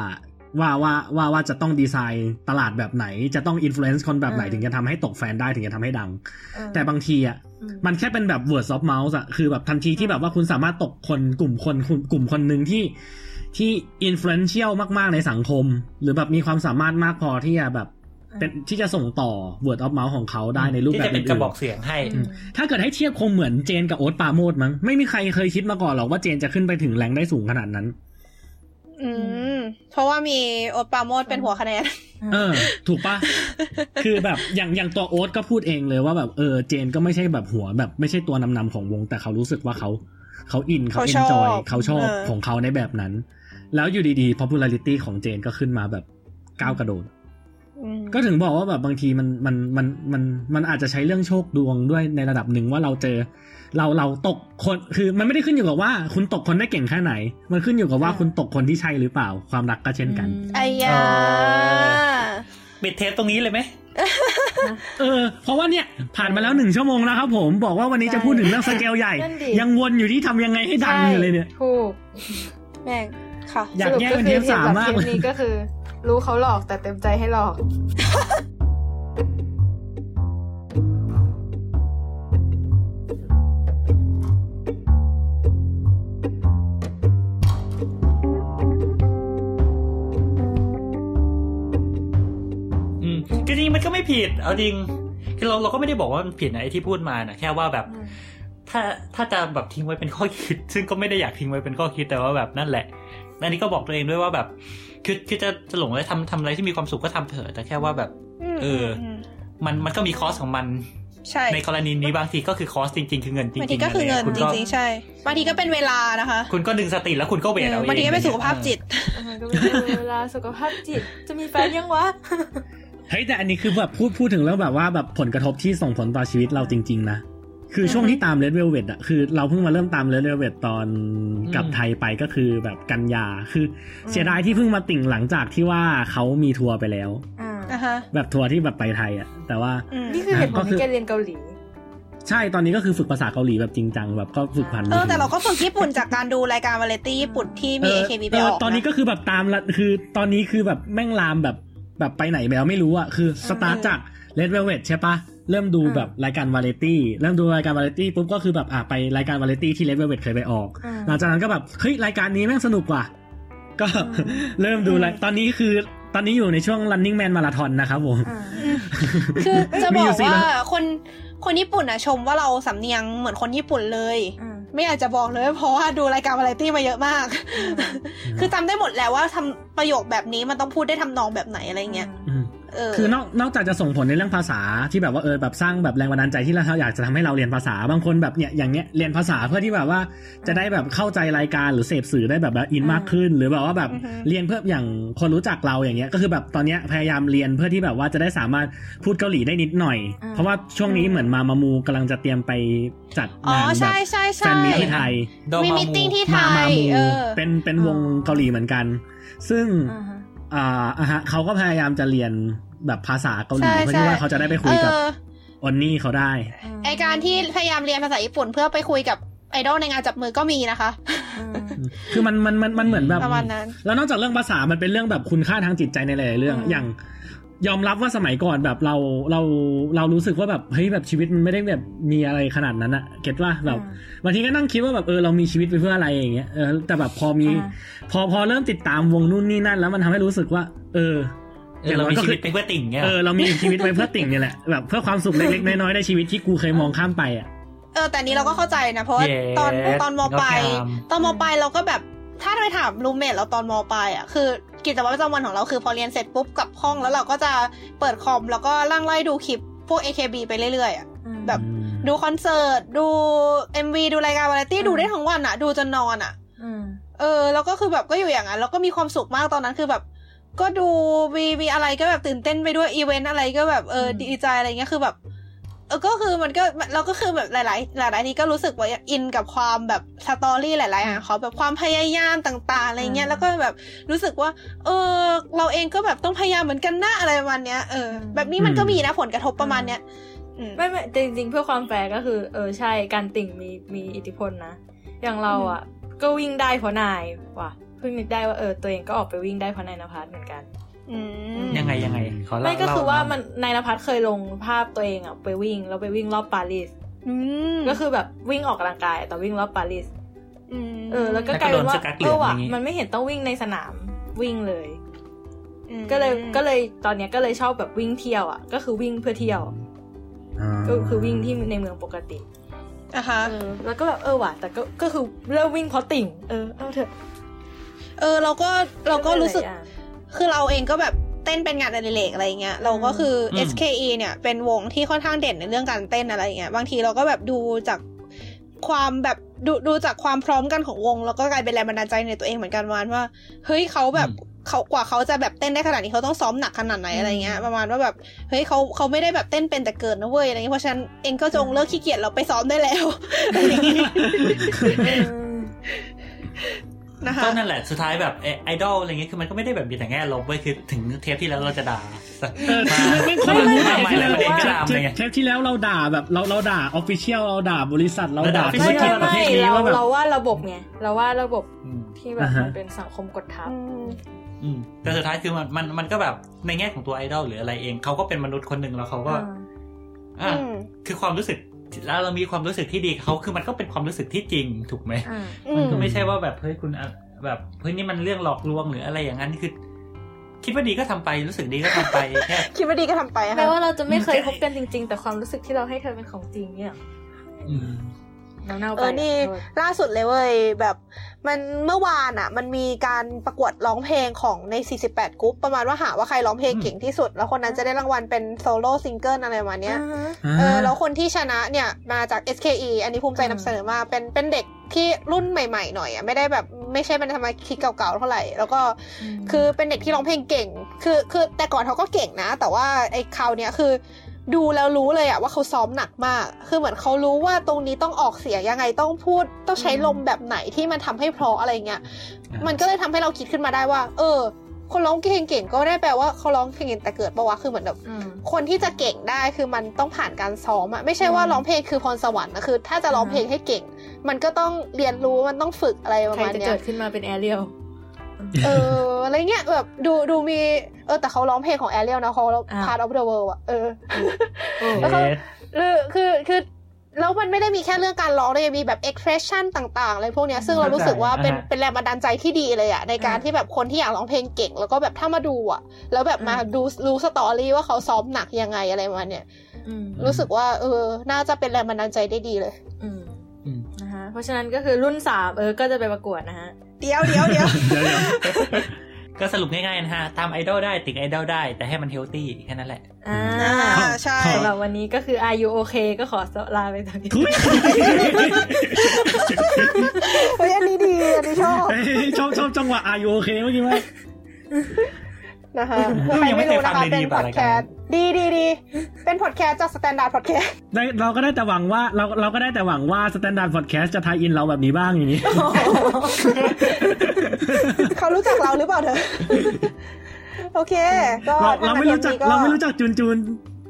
ว่าว่าว่าว่าจะต้องดีไซน์ตลาดแบบไหน จะต้องอิ f ฟ u เ n นซ์คนแบบไหนอืมถึงจะทำให้ตกแฟนได้ถึงจะทำให้ดังเออแต่บางทีอะอืมมันแค่เป็นแบบ word of mouth อะคือแบบทันทีที่แบบว่าคุณสามารถตกคนกลุ่มคนกลุ่มกลุ่มคนหนึ่งที่ที่ influential มาก ๆ ในสังคม หรือแบบมีความสามารถมากพอที่จะแบบ เป็นที่จะส่งต่อ word of mouth ของเขาได้ในรูปที่แบบจะเป็นอื่กระนบอกเสียงให้อืมๆถ้าเกิดให้เทียบคงเหมือนเจนกับโอ๊ตปราโมดมั้งไม่มีใครเคยคิดมาก่อนหรอกว่าเจนจะขึ้นไปถึงแรงได้สูงขนาดนั้น อืม เพราะว่ามีโอตปราโมดเป็นหัวคะแนน เออ ถูกปะคือแบบอย่างอย่างตัวโอ๊ตก็พูดเองเลยว่าแบบเออเจนก็ไม่ใช่แบบหัวแบบไม่ใช่ตัวนำนำของวง แต่เขารู้สึกว่าเขาเขาอินเขาเขาเอนชอบจอยเขาชอบเออของเขาในแบบนั้น แล้วอยู่ดีๆ popularity ของเจนก็ขึ้นมาแบบก้าวกระโดดอืม ก็ถึงบอกว่าแบบบางทีมันมันมันมันมันอาจจะใช้เรื่องโชคดวงด้วยในระดับหนึ่งว่าเราเจอ เราเราตกคนคือมันไม่ได้ขึ้นอยู่กับว่า คุณตกคนได้เก่งแค่ไหน มันขึ้นอยู่กับว่าอ่าคุณตกคนที่ใช่หรือเปล่าความรักก็เช่นกันไอ้ยาอ๋อปิดเทปตรงนี้เลยไหมเออ เพราะว่าเนี่ยผ่านมาแล้วหนึ่งชั่วโมงแล้วครับผมบอกว่าวันนี้จะพูดถึงเรื่องสเกลใหญ่นั่นดิยังวนอยู่ที่ทำยังไงให้ดังอยู่เลยเนี่ยถูกแม่งค่ะอยากแยกเป็นเทปสามมากสรุปเลคือยเทปนี้ก็คือ รู้เขาหลอกแต่เต็มใจให้หลอก อืมจริงๆมันก็ไม่ผิด เอาจริงคือเราเราก็ไม่ได้บอกว่ามันผิดนะไอ้ที่พูดมานะแค่ว่าแบบอืมถ้าถ้าจะแบบทิ้งไว้เป็นข้อคิด ซึ่งก็ไม่ได้อยากทิ้งไว้เป็นข้อคิดแต่ว่าแบบนั่นแหละอันนี้ก็บอกตัวเองด้วยว่าแบบ คือคือจะจะหลงอะไรทำทำอะไรที่มีความสุขก็ทำเถอะแต่แค่ว่าแบบ เออมมันมันก็มีคอสของมันใช่ในกรณีนี้บางทีก็คือคอสจริง ๆ คือเงินจริงๆบางทีก็คือเงินคุณจริงๆใช่บางทีก็เป็นเวลานะคะ คุณก็ดึงสติแล้วคุณก็เวทเอาเองบางทีก็เป็นสุขภาพจิตเออก็เป็นเวลาสุขภาพจิตจะมีแฟนยังวะเฮ้ยแต่อันนี้คือแบบพูดพูดถึงเรื่องแบบว่าแบบผลกระทบที่ส่งผลต่อชีวิตเราจริง ๆ นะ คือช่วงที่ตาม Red Velvet อะคือเราเพิ่งมาเริ่มตาม Red Velvet ตอนกลับไทยไปก็คือแบบกันยาคือเสียดายที่เพิ่งมาติ่งหลังจากที่ว่าเขามีทัวร์ไปแล้วอ่าอะฮะแบบทัวร์ที่แบบไปไทยอะแต่ว่าอืมนี่คือเหตุผลก็คือที่แกเรียนเกาหลี ใช่ตอนนี้ก็คือฝึกภาษาเกาหลีแบบจริงจังแบบก็ฝึกผ่านมืเออถืแต่เราก็ฝึกญี่ปุ่นจากการดูรายการวาไรตี้ญี่ปุ่นที่มีเออ AKB ไปเออออกตอนนี้ะก็คือแบบตามละคือตอนนี้คือแบบแม่งลามแบบแบบไปไหนไปแล้วไม่รู้อะคือสตาร์ทจาก Red Velvet ใช่ปะ เริ่มดูอืมแบบรายการวาไรตี้เริ่มดูรายการวาไรตี้ปุ๊บก็คือแบบอะไปรายการวาไรตี้ที่ Red Velvet เคยไปออกอืมหลังจากนั้นก็แบบเฮ้ยรายการนี้แม่งสนุกว่ะก็เริ่มดูรายตอนนี้คือตอนนี้อยู่ในช่วง running man marathon นะครับผมอ่าคือจะมีบอยู่อกสี่ว่าแล้วคนคนญี่ปุ่นอะชมว่าเราสำเนียงเหมือนคนญี่ปุ่นเลยอืมไม่อยากจะบอกเลยเพราะว่าดูรายการวาไรตี้มาเยอะมาก คือจำได้หมดแล้วว่าทำประโยคแบบนี้มันต้องพูดได้ทำนองแบบไหนอะไรเงี้ยอืมเออ คือนอกนอกจากจะส่งผลในเรื่องภาษาที่แบบว่าเออแบบสร้างแบบแรงบันดาลใจที่เราอยากจะทำให้เราเรียนภาษาบางคนแบบเนี่ยอย่างเงี้ยเรียนภาษาเพื่อที่แบบว่าจะได้แบบเข้าใจรายการหรือเสพสื่อได้แบบว่าอินมากขึ้น หรือแบบว่าแบบอือฮึเรียนเพื่ออย่างคนรู้จักเราอย่างเงี้ยก็คือแบบตอนเนี้ยพยายามเรียนเพื่อที่แบบว่าจะได้สามารถพูดเกาหลีได้นิดหน่อยอ่าเพราะว่าช่วงนี้เหมือนมามามูกำลังจะเตรียมไปจัดอ๋องานแบใช่บใช่แฟใช่นมีตที่ไทยดอมีมามิทติ้งที่ไทมายมามูเออเป็นเป็นวงเกาหลีเหมือนกัน ซึ่งอ่าฮะอ่าอะฮะเขาก็พยายามจะเรียน แบบภาษาเกาหลีใช่เพื่อที่ใช่ว่าเขาจะได้ไปคุยกับเออออนนี่เขาได้ ไอการที่พยายามเรียนภาษาญี่ปุ่นเพื่อไปคุยกับไอดอลในงานจับมือก็มีนะคะอืมคือมันมันมันมันเหมือนแบบประมาณนั้น แล้วนอกจากเรื่องภาษา มันเป็นเรื่องแบบคุณค่าทางจิตใจในหลายๆเรื่องอืมอย่าง ยอมรับว่าสมัยก่อนแบบเราเราเรารู้สึกว่าแบบเฮ้ยแบบชีวิตมันไม่ได้แบบมีอะไรขนาดนั้นอะเก็ตว่าแบบบางทีก็นั่งคิดว่าแบบเออเรามีชีวิตไปเพื่ออะไรอย่างเงี้ยเออแต่แบบพอมีอ่าพอพอเริ่มติดตามวงนู่นนี่นั่น แล้วมันทำให้รู้สึกว่า เออ เออเรามีชีวิตไปเพื่อติ่งเงี้ยเออเรามีชีวิตไว้เพื่อติ่งเนี่ยแหละแบบเพื่อความสุขเล็กๆน้อยๆในชีวิตที่กูเคยมองข้ามไปอะเออแต่นี้เราก็เข้าใจนะ เพราะว่าเย้ตอนตอนมปลายงดงามตอนมปลายเราก็แบบถ้าไปถามรูมเมทเราตอนมปลายอะคือกิจวัตรประจำวันของเราคือพอเรียนเสร็จปุ๊บกลับห้องแล้วเราก็จะเปิดคอมแล้วก็ล่างไล่ดูคลิปพวก AKB ไปเรื่อยๆอะอืมแบบดูคอนเสิร์ตดู MV ดูรายการวาไรตี้อืมดูได้ทั้งวันอะ ดูจนนอนอะอืมเออแล้วก็คือแบบก็อยู่อย่างนั้นแล้วก็มีความสุขมากตอนนั้นคือแบบ ก็ดูมีมีอะไรก็แบบตื่นเต้นไปด้วยอีเวนต์อะไรก็แบบเอออืมดีใจอะไรเงี้ยคือแบบเออก็คือมันก็เราก็คือแบบหลาย ๆ หลาย ๆ ทีก็รู้สึกว่าอินกับความแบบ story หลาย ๆ อย่างเขาแบบความพยายามต่าง ๆ อะไรเงี้ยแล้วก็แบบรู้สึกว่า เออเราเองก็แบบต้องพยายามเหมือนกันนะอะไรประมาณเนี้ยเออแบบนี้มันก็มีนะผลกระทบประมาณเนี้ยอืมไม่ไม่แต่จริง ๆ เพื่อความแฟร์ก็คือ เออใช่การติ่งมีมีอิทธิพลนะอย่างเราอะ ก็วิ่งได้เพราะนายว่ะเพิ่งนึกได้ว่าเออตัวเองก็ออกไปวิ่งได้เพราะนายนภัสเหมือนกันอืมยังไงยังไงขอเล่าไม่ก็คือเล่ว่ามันนายนภัสเคยลงภาพตัวเองอะไปวิ่งแล้วไปวิ่งรอบปารีสอืมก็คือแบบวิ่งออกกำลังกาย แต่วิ่งรอบปารีสมเออ แล้วก็กลายเป็นว่าแล้วก็โดนสกัดเหลืเอองอว่ะอย่างงี้มันไม่เห็นต้องวิ่งในสนามวิ่งเลยมก็เลยก็เลยตอนเนี้ยก็เลยชอบแบบวิ่งเที่ยวอะ ก็คือวิ่งเพื่อเที่ยวก็คือวิ่งที่ในเมืองปกติอะฮะเออแล้วก็แบบเออว่ะแต่ก็ก็คือเริ่มวิ่งเพราะติ่ง เออเอาเถอะ เออเราก็เราก็รู้สึกหลายอย่างคือเราเองก็แบบเต้นเป็นงานอดิเรกอะไรเงี้ยเราก็คืออม SKE เนี่ยเป็นวงที่ค่อนข้างเด่นในเรื่องการเต้นอะไรเงี้ยบางทีเราก็แบบดูจากความแบบดูดูจากความพร้อมกันของวง แล้วก็กลายเป็นแรงบันดาลใจในตัวเองเหมือนกันประมาณว่าเฮ้ยเขาแบบเขากว่าเขาจะแบบเต้นได้ขนาดนี้เขาต้องซ้อมหนักขนาดไหนอะไรเงี้ยประมาณว่าแบบเฮ้ยเขาเขาไม่ได้แบบเต้นเป็นแต่เกิดนะเว้ยอะไรเงี้ยเพราะฉะนั้นเองก็จงเลิกขี้เกียจเราไปซ้อมได้แล้ว อะไรอย่างงี้เออนะคะก็นั่นแหละสุดท้ายแบบไอดอลอะไรเงี้ยคือมันก็ไม่ได้แบบมีแต่แง่ลบเว้ยคือถึงเทปที่แล้วเราจะด่าเออมาไม่มาไม่ไม่มาไม่มาหลายประเด็นก็ตามเทอะไรปเงี้ยเทปที่แล้วเราด่าแบบเราเราด่าออฟฟิเชียลเราด่าบริษัทเราด่าเราด่าธุรไม่กิจไม่ประเภไม่ทนี้เราว่าแบบเราว่าระบบไงเราว่าระบบอืมที่แบบอ่าฮะมันเป็นสังคมกดทับอืมแต่สุดท้ายคือมันมันมันก็แบบในแง่ของตัวไอดอลหรืออะไรเองเขาก็เป็นมนุษย์คนหนึ่งแล้วเขาก็อะอืมคือความรู้สึก แล้วเรามีความรู้สึกที่ดีกับเขาคือมันก็เป็นความรู้สึกที่จริงถูกไหมอ่าอืมันมก็ไม่ใช่ว่าแบบเฮ้ยคุณอะแบบเฮ้ยนี่มันเรื่องหลอกลวงหรืออะไรอย่างนั้นคือ คิดว่าดีก็ทำไปรู้สึกดีก็ทำไปแค่คิดว่าดีก็ทำไปอะแม้ค่ะว่าเราจะไม่เคยพบกันจริง ๆ แต่ความรู้สึกที่เราให้เธอเป็นของจริงเนี่ยอืม เราเน่าเอไปอนี่ขอโทษล่าสุดเลยเว้ยแบบมันเมื่อวานอะ มันมีการประกวดร้องเพลงของใน 48กรุ๊ปประมาณว่าหาว่าใครร้องเพลงอืมเก่งที่สุด แล้วคนนั้นจะได้รางวัลเป็น solo single อะไรประมาณเนี้ยอ่าฮะเออแล้วคนที่ชนะเนี่ยมาจาก SKE อันนี้ภูมิใจอืมนำเสนอมากเป็นเป็นเด็กที่รุ่นใหม่ๆหน่อยอะไม่ได้แบบไม่ใช่เป็นสมาชิกเก่าๆเท่าไหร่ แล้วก็คือเป็นเด็กที่ร้องเพลงเก่ง คือคือแต่ก่อนเขาก็เก่งนะ แต่ว่าไอ้คราวเนี้ยคือ ดูแล้วรู้เลยอะว่าเขาซ้อมหนักมาก คือเหมือนเขารู้ว่าตรงนี้ต้องออกเสียงยังไงต้องพูดต้องใช้ลมแบบไหนที่มันทำให้เพราะอะไรเงี้ยอ่ามัมันก็เลยทำให้เราคิดขึ้นมาได้ว่า เออ คนร้องเพลงเก่งก็ไม่ได้แปลว่าเขาร้องเพลงเก่งแต่เกิดปะวะคือเหมือนแบบอืมคนที่จะเก่งได้คือมันต้องผ่านการซ้อมอะไม่ใช่ว่าอืมร้องเพลงคือพรสวรรค์นะคือ ถ้าจะร้องเพลงให้เก่ง มันก็ต้องเรียนรู้มันต้องฝึกอะไรประใครมาณจะเนี้ยเกิดขึ้นมาเป็นแอเรียล เอออะไรเงี้ยแบบดูดูมีเออแต่เขาร้องเพลงของแอเรียลนะเขาอ่า Part of the World อะเออโอ้แล้วก็คือคือคือแล้วมันไม่ได้มีแค่เรื่องการร้องเลยยังมีแบบ expression ต่างๆอะไรพวกเนี้ยซึ่งเรารู้สึกว่าเป็นอ่าฮะเป็นแรงบันดาลใจที่ดีเลยอะในการที่แบบคนที่อยากร้องเพลงเก่ง แล้วก็แบบถ้ามาดูอะแล้วแบบมาดูรู้ story ว่าเขาซ้อมหนักยังไงอะไรประมาณเนี้ยอืมรู้สึกว่า เออ น่าจะเป็นแรงบันดาลใจได้ดีเลย อืมอืมนะฮะเพราะฉะนั้นก็คือรุ่นสามเออก็จะไปประกวดนะฮะ เดี๋ยวเดี๋ยวเดี๋ยวเดี๋ยวเดี๋ยวก็สรุปง่ายๆนะฮะตามไอดอลได้ติดไอดอลได้ แต่ให้มันเฮลตี้แค่นั้นแหละ อ่าอ่าใช่สำหรับวันนี้ก็คือ Are you okay ก็ขอลาไปตอนนี้ทุยเฮ้ยอันนี้ดี อันนี้ชอบเฮ้ยชอบชอบจังหวะอายุโอเคเมื่อกี้ว่า นะคะเออยังไม่เคยฟังเลยดีเป็นป่ะพอดรายแคการสต์ดีดีดีเป็นพอดแคสต์จากสแตนดาร์ดพอดแคสต์ได้เราก็ได้แต่หวังว่าเราเราก็ได้แต่หวังว่า Standard Podcast จะทายอินเราแบบนี้บ้างอย่างนี้ เขารู้จักเราหรือเปล่าเธอ โอเค ก็เราถ้เราไม่รู้จักทงเราไม่รู้จักจุนจุน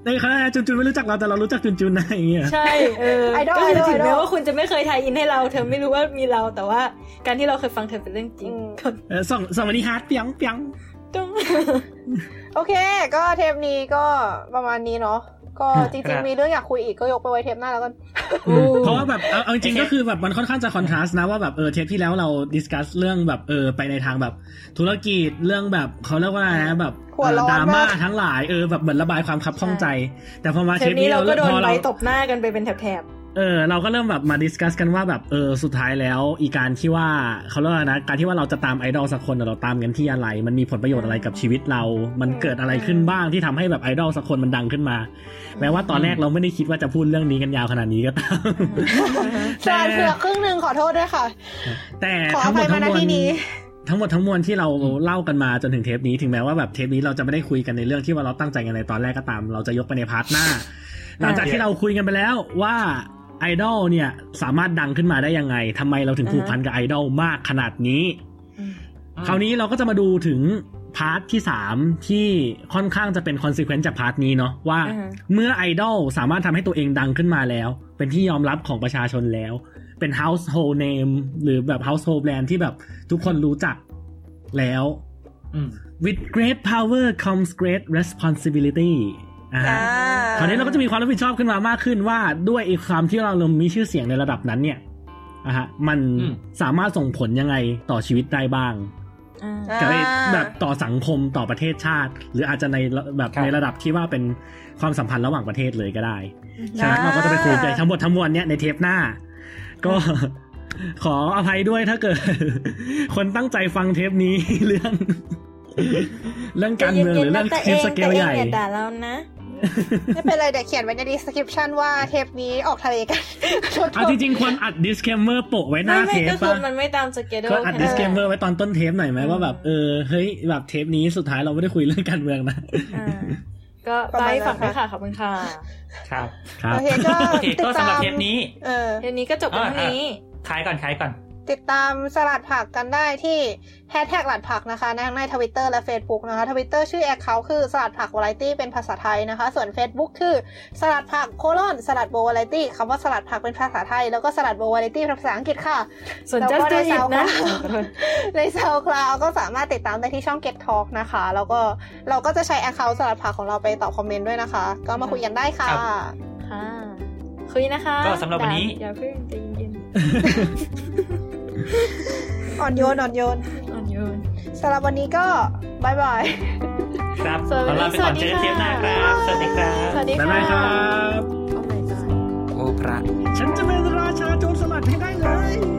ในคณะจุนจุนไม่รู้จักเราแต่เรารู้จักจุนจุนนะอย่างเงี้ยใช่เออไอดอลก็ไอคือดอลถึงไอดแม้อลว่าคุณจะไม่เคยทายอินให้เรา เธอไม่รู้ว่ามีเราแต่ว่าการที่เราเคยฟังเธอเป็นเรื่องจริงอืมก็เออส่งส่งมาที่ฮาร์ดเปียงเปียง ต้องโอเค ก็เทปนี้ก็ประมาณนี้เนาะก็จริงๆมีเรื่องอยากคุยอีกก็ยกไปไว้เทปหน้าแล้วกันเพราะว่าแบบเอาเอาจริงๆก็คือแบบมันค่อนข้างจะ contrast นะว่าแบบเออเทปที่แล้วเรา discuss เรื่องแบบเออไปในทางแบบ ธุรกิจเรื่องแบบเขาเรียกว่าอะไรนะแบบหัวร้อนดราม่ามากทั้งหลายเออแบบเหมือนระบายความคับข้องใจ แต่พอมาเทเทปปนี้นี้เราเราก็โดนพอใบเราตบหน้ากันไปเป็นแถบ เออเราก็เริ่มแบบมา discuss กันว่าแบบเออสุดท้ายแล้ว อีการที่ว่าเขาเรียกว่านะการที่ว่าเราจะตามไอดอลสักคนเราตามกันที่อะไร มันมีผลประโยชน์อะไรกับชีวิตเรา มันเกิดอะไรขึ้นบ้างที่ทำให้แบบไอดอลสักคนมันดังขึ้นมา แม้ว่าตอนแรกเราไม่ได้คิดว่าจะพูดเรื่องนี้กันยาวขนาดนี้ก็ตามสารเผือกครึ่งหนึ่งขอโทษด้วยค่ะ แต่ขออทั้งหมภัดยมาทั้งณมวลที่นี้ทั้งหมดทั้งมวลที่เราเล่ากันมาจนถึงเทปนี้ถึงแม้ว่าแบบเทปนี้เราจะไม่ได้คุยกันในเรื่องที่ว่าเราตั้งใจกันในตอนแรกก็ตาม เราจะยกไปใน part หน้า หลังจากที่เราคุยกันไปแล้วว่า ไอดอลเนี่ยสามารถดังขึ้นมาได้ยังไงทำไมเราถึงผูกพันกับไอดอลมากขนาดนี้ คราวนี้เราก็จะมาดูถึง part ที่สามที่ค่อนข้างจะเป็นคอนซ e เควนซ์จาก part นี้เนาะว่าอือฮะเมื่อไอดอลสามารถทำให้ตัวเองดังขึ้นมาแล้ว เป็นที่ยอมรับของประชาชนแล้ว เป็น household name หรือแบบ household brand ที่แบบทุกคนรู้จักแล้วอืม with great power comes great responsibility อ่าฮะ คราวนี้เราก็จะมีความรับผิดชอบขึ้นมามากขึ้นว่าด้วยไอ้ความที่เรามีชื่อเสียงในระดับนั้นเนี่ยอะฮะมันอืมสามารถส่งผลยังไงต่อชีวิตได้บ้างๆอ่ากับไอ้อ่าแบบต่อสังคมต่อประเทศชาติ หรืออาจจะในแบบครับในระดับที่ว่าเป็นความสัมพันธ์ระหว่างประเทศเลยก็ได้ฉะนั้นเราก็จะไปคุยกันทั้งหมดทั้งมวลเนี่ยในเทปหน้า ก็ขออภัยด้วยถ้าเกิด คนตั้งใจฟังเทปนี้เรื่อง เรื่องการเมืองหรือเรื่องคลิปสเกลใหญ่แต่เองอย่าด่าเรานะ ไม่เป็นไรเดี๋ยวเขียนไว้ใน description ว่าเทปนี้ออกทะเลกันเอาจริงๆควรอัด disclaimer โปะไว้หน้าไม่เทไม่ปก็คือปะมันไม่ตามสเกจก็อัด disclaimer ไว้ตอนต้นเทปหน่อยไหมอืมว่าแบบเออเฮ้ยแบบเทปนี้สุดท้ายเราไม่ได้คุยเรื่องการเมืองนะก็ประไปมาณนั้นฝากด้วยค่ะขอบคุณค่ะครับครับโอเคก็โอเคติก็ดสำตาหรับมเทปนี้เออเทปนี้ก็จบกันเท่านี้ขายก่อนขายก่อน ติดตามสลัดผักกันได้ที่แฮชแท็กสลัดผักนะคะทั้งในทวิตเตอร์และ Facebook นะคะทวิตเตอร์ชื่อ account คือสลัดผักวาไรตี้เป็นภาษาไทยนะคะ ส่วน Facebook คือสลัดผัก colon Salad Bowl Variety คำว่าสลัดผักเป็นภาษาไทย แล้วก็ Salad Bowl Variety เป็นภาษาอังกฤษค่ะ ส่วนแล้ว just ก็ do ใน it นะ SoundCloud ใน SoundCloud ก็สามารถติดตามได้ที่ช่อง Get Talk นะคะ แล้วก็เราก็จะใช้ Account สลัดผักของเราไปตอบคอมเมนต์ด้วยนะคะ ก็มาคุยกันได้ค่ะครับค่ะคุยนะคะ ก็สำหรับวันนี้อย่าเพิ่งใจเย็น อ่อนโยนอ่อนโยนๆอ่อนโยนสำหรับวันนี้ก็บายบายครับสวัสดีขอลาไปก่อนเจอกันเทปหน้าครับสวัสดีครับสวัสดีบ๊ายค่ะบายครับโอ้ my god โอ้พระฉันจะเป็นราชาโจรสลัดให้ได้เลย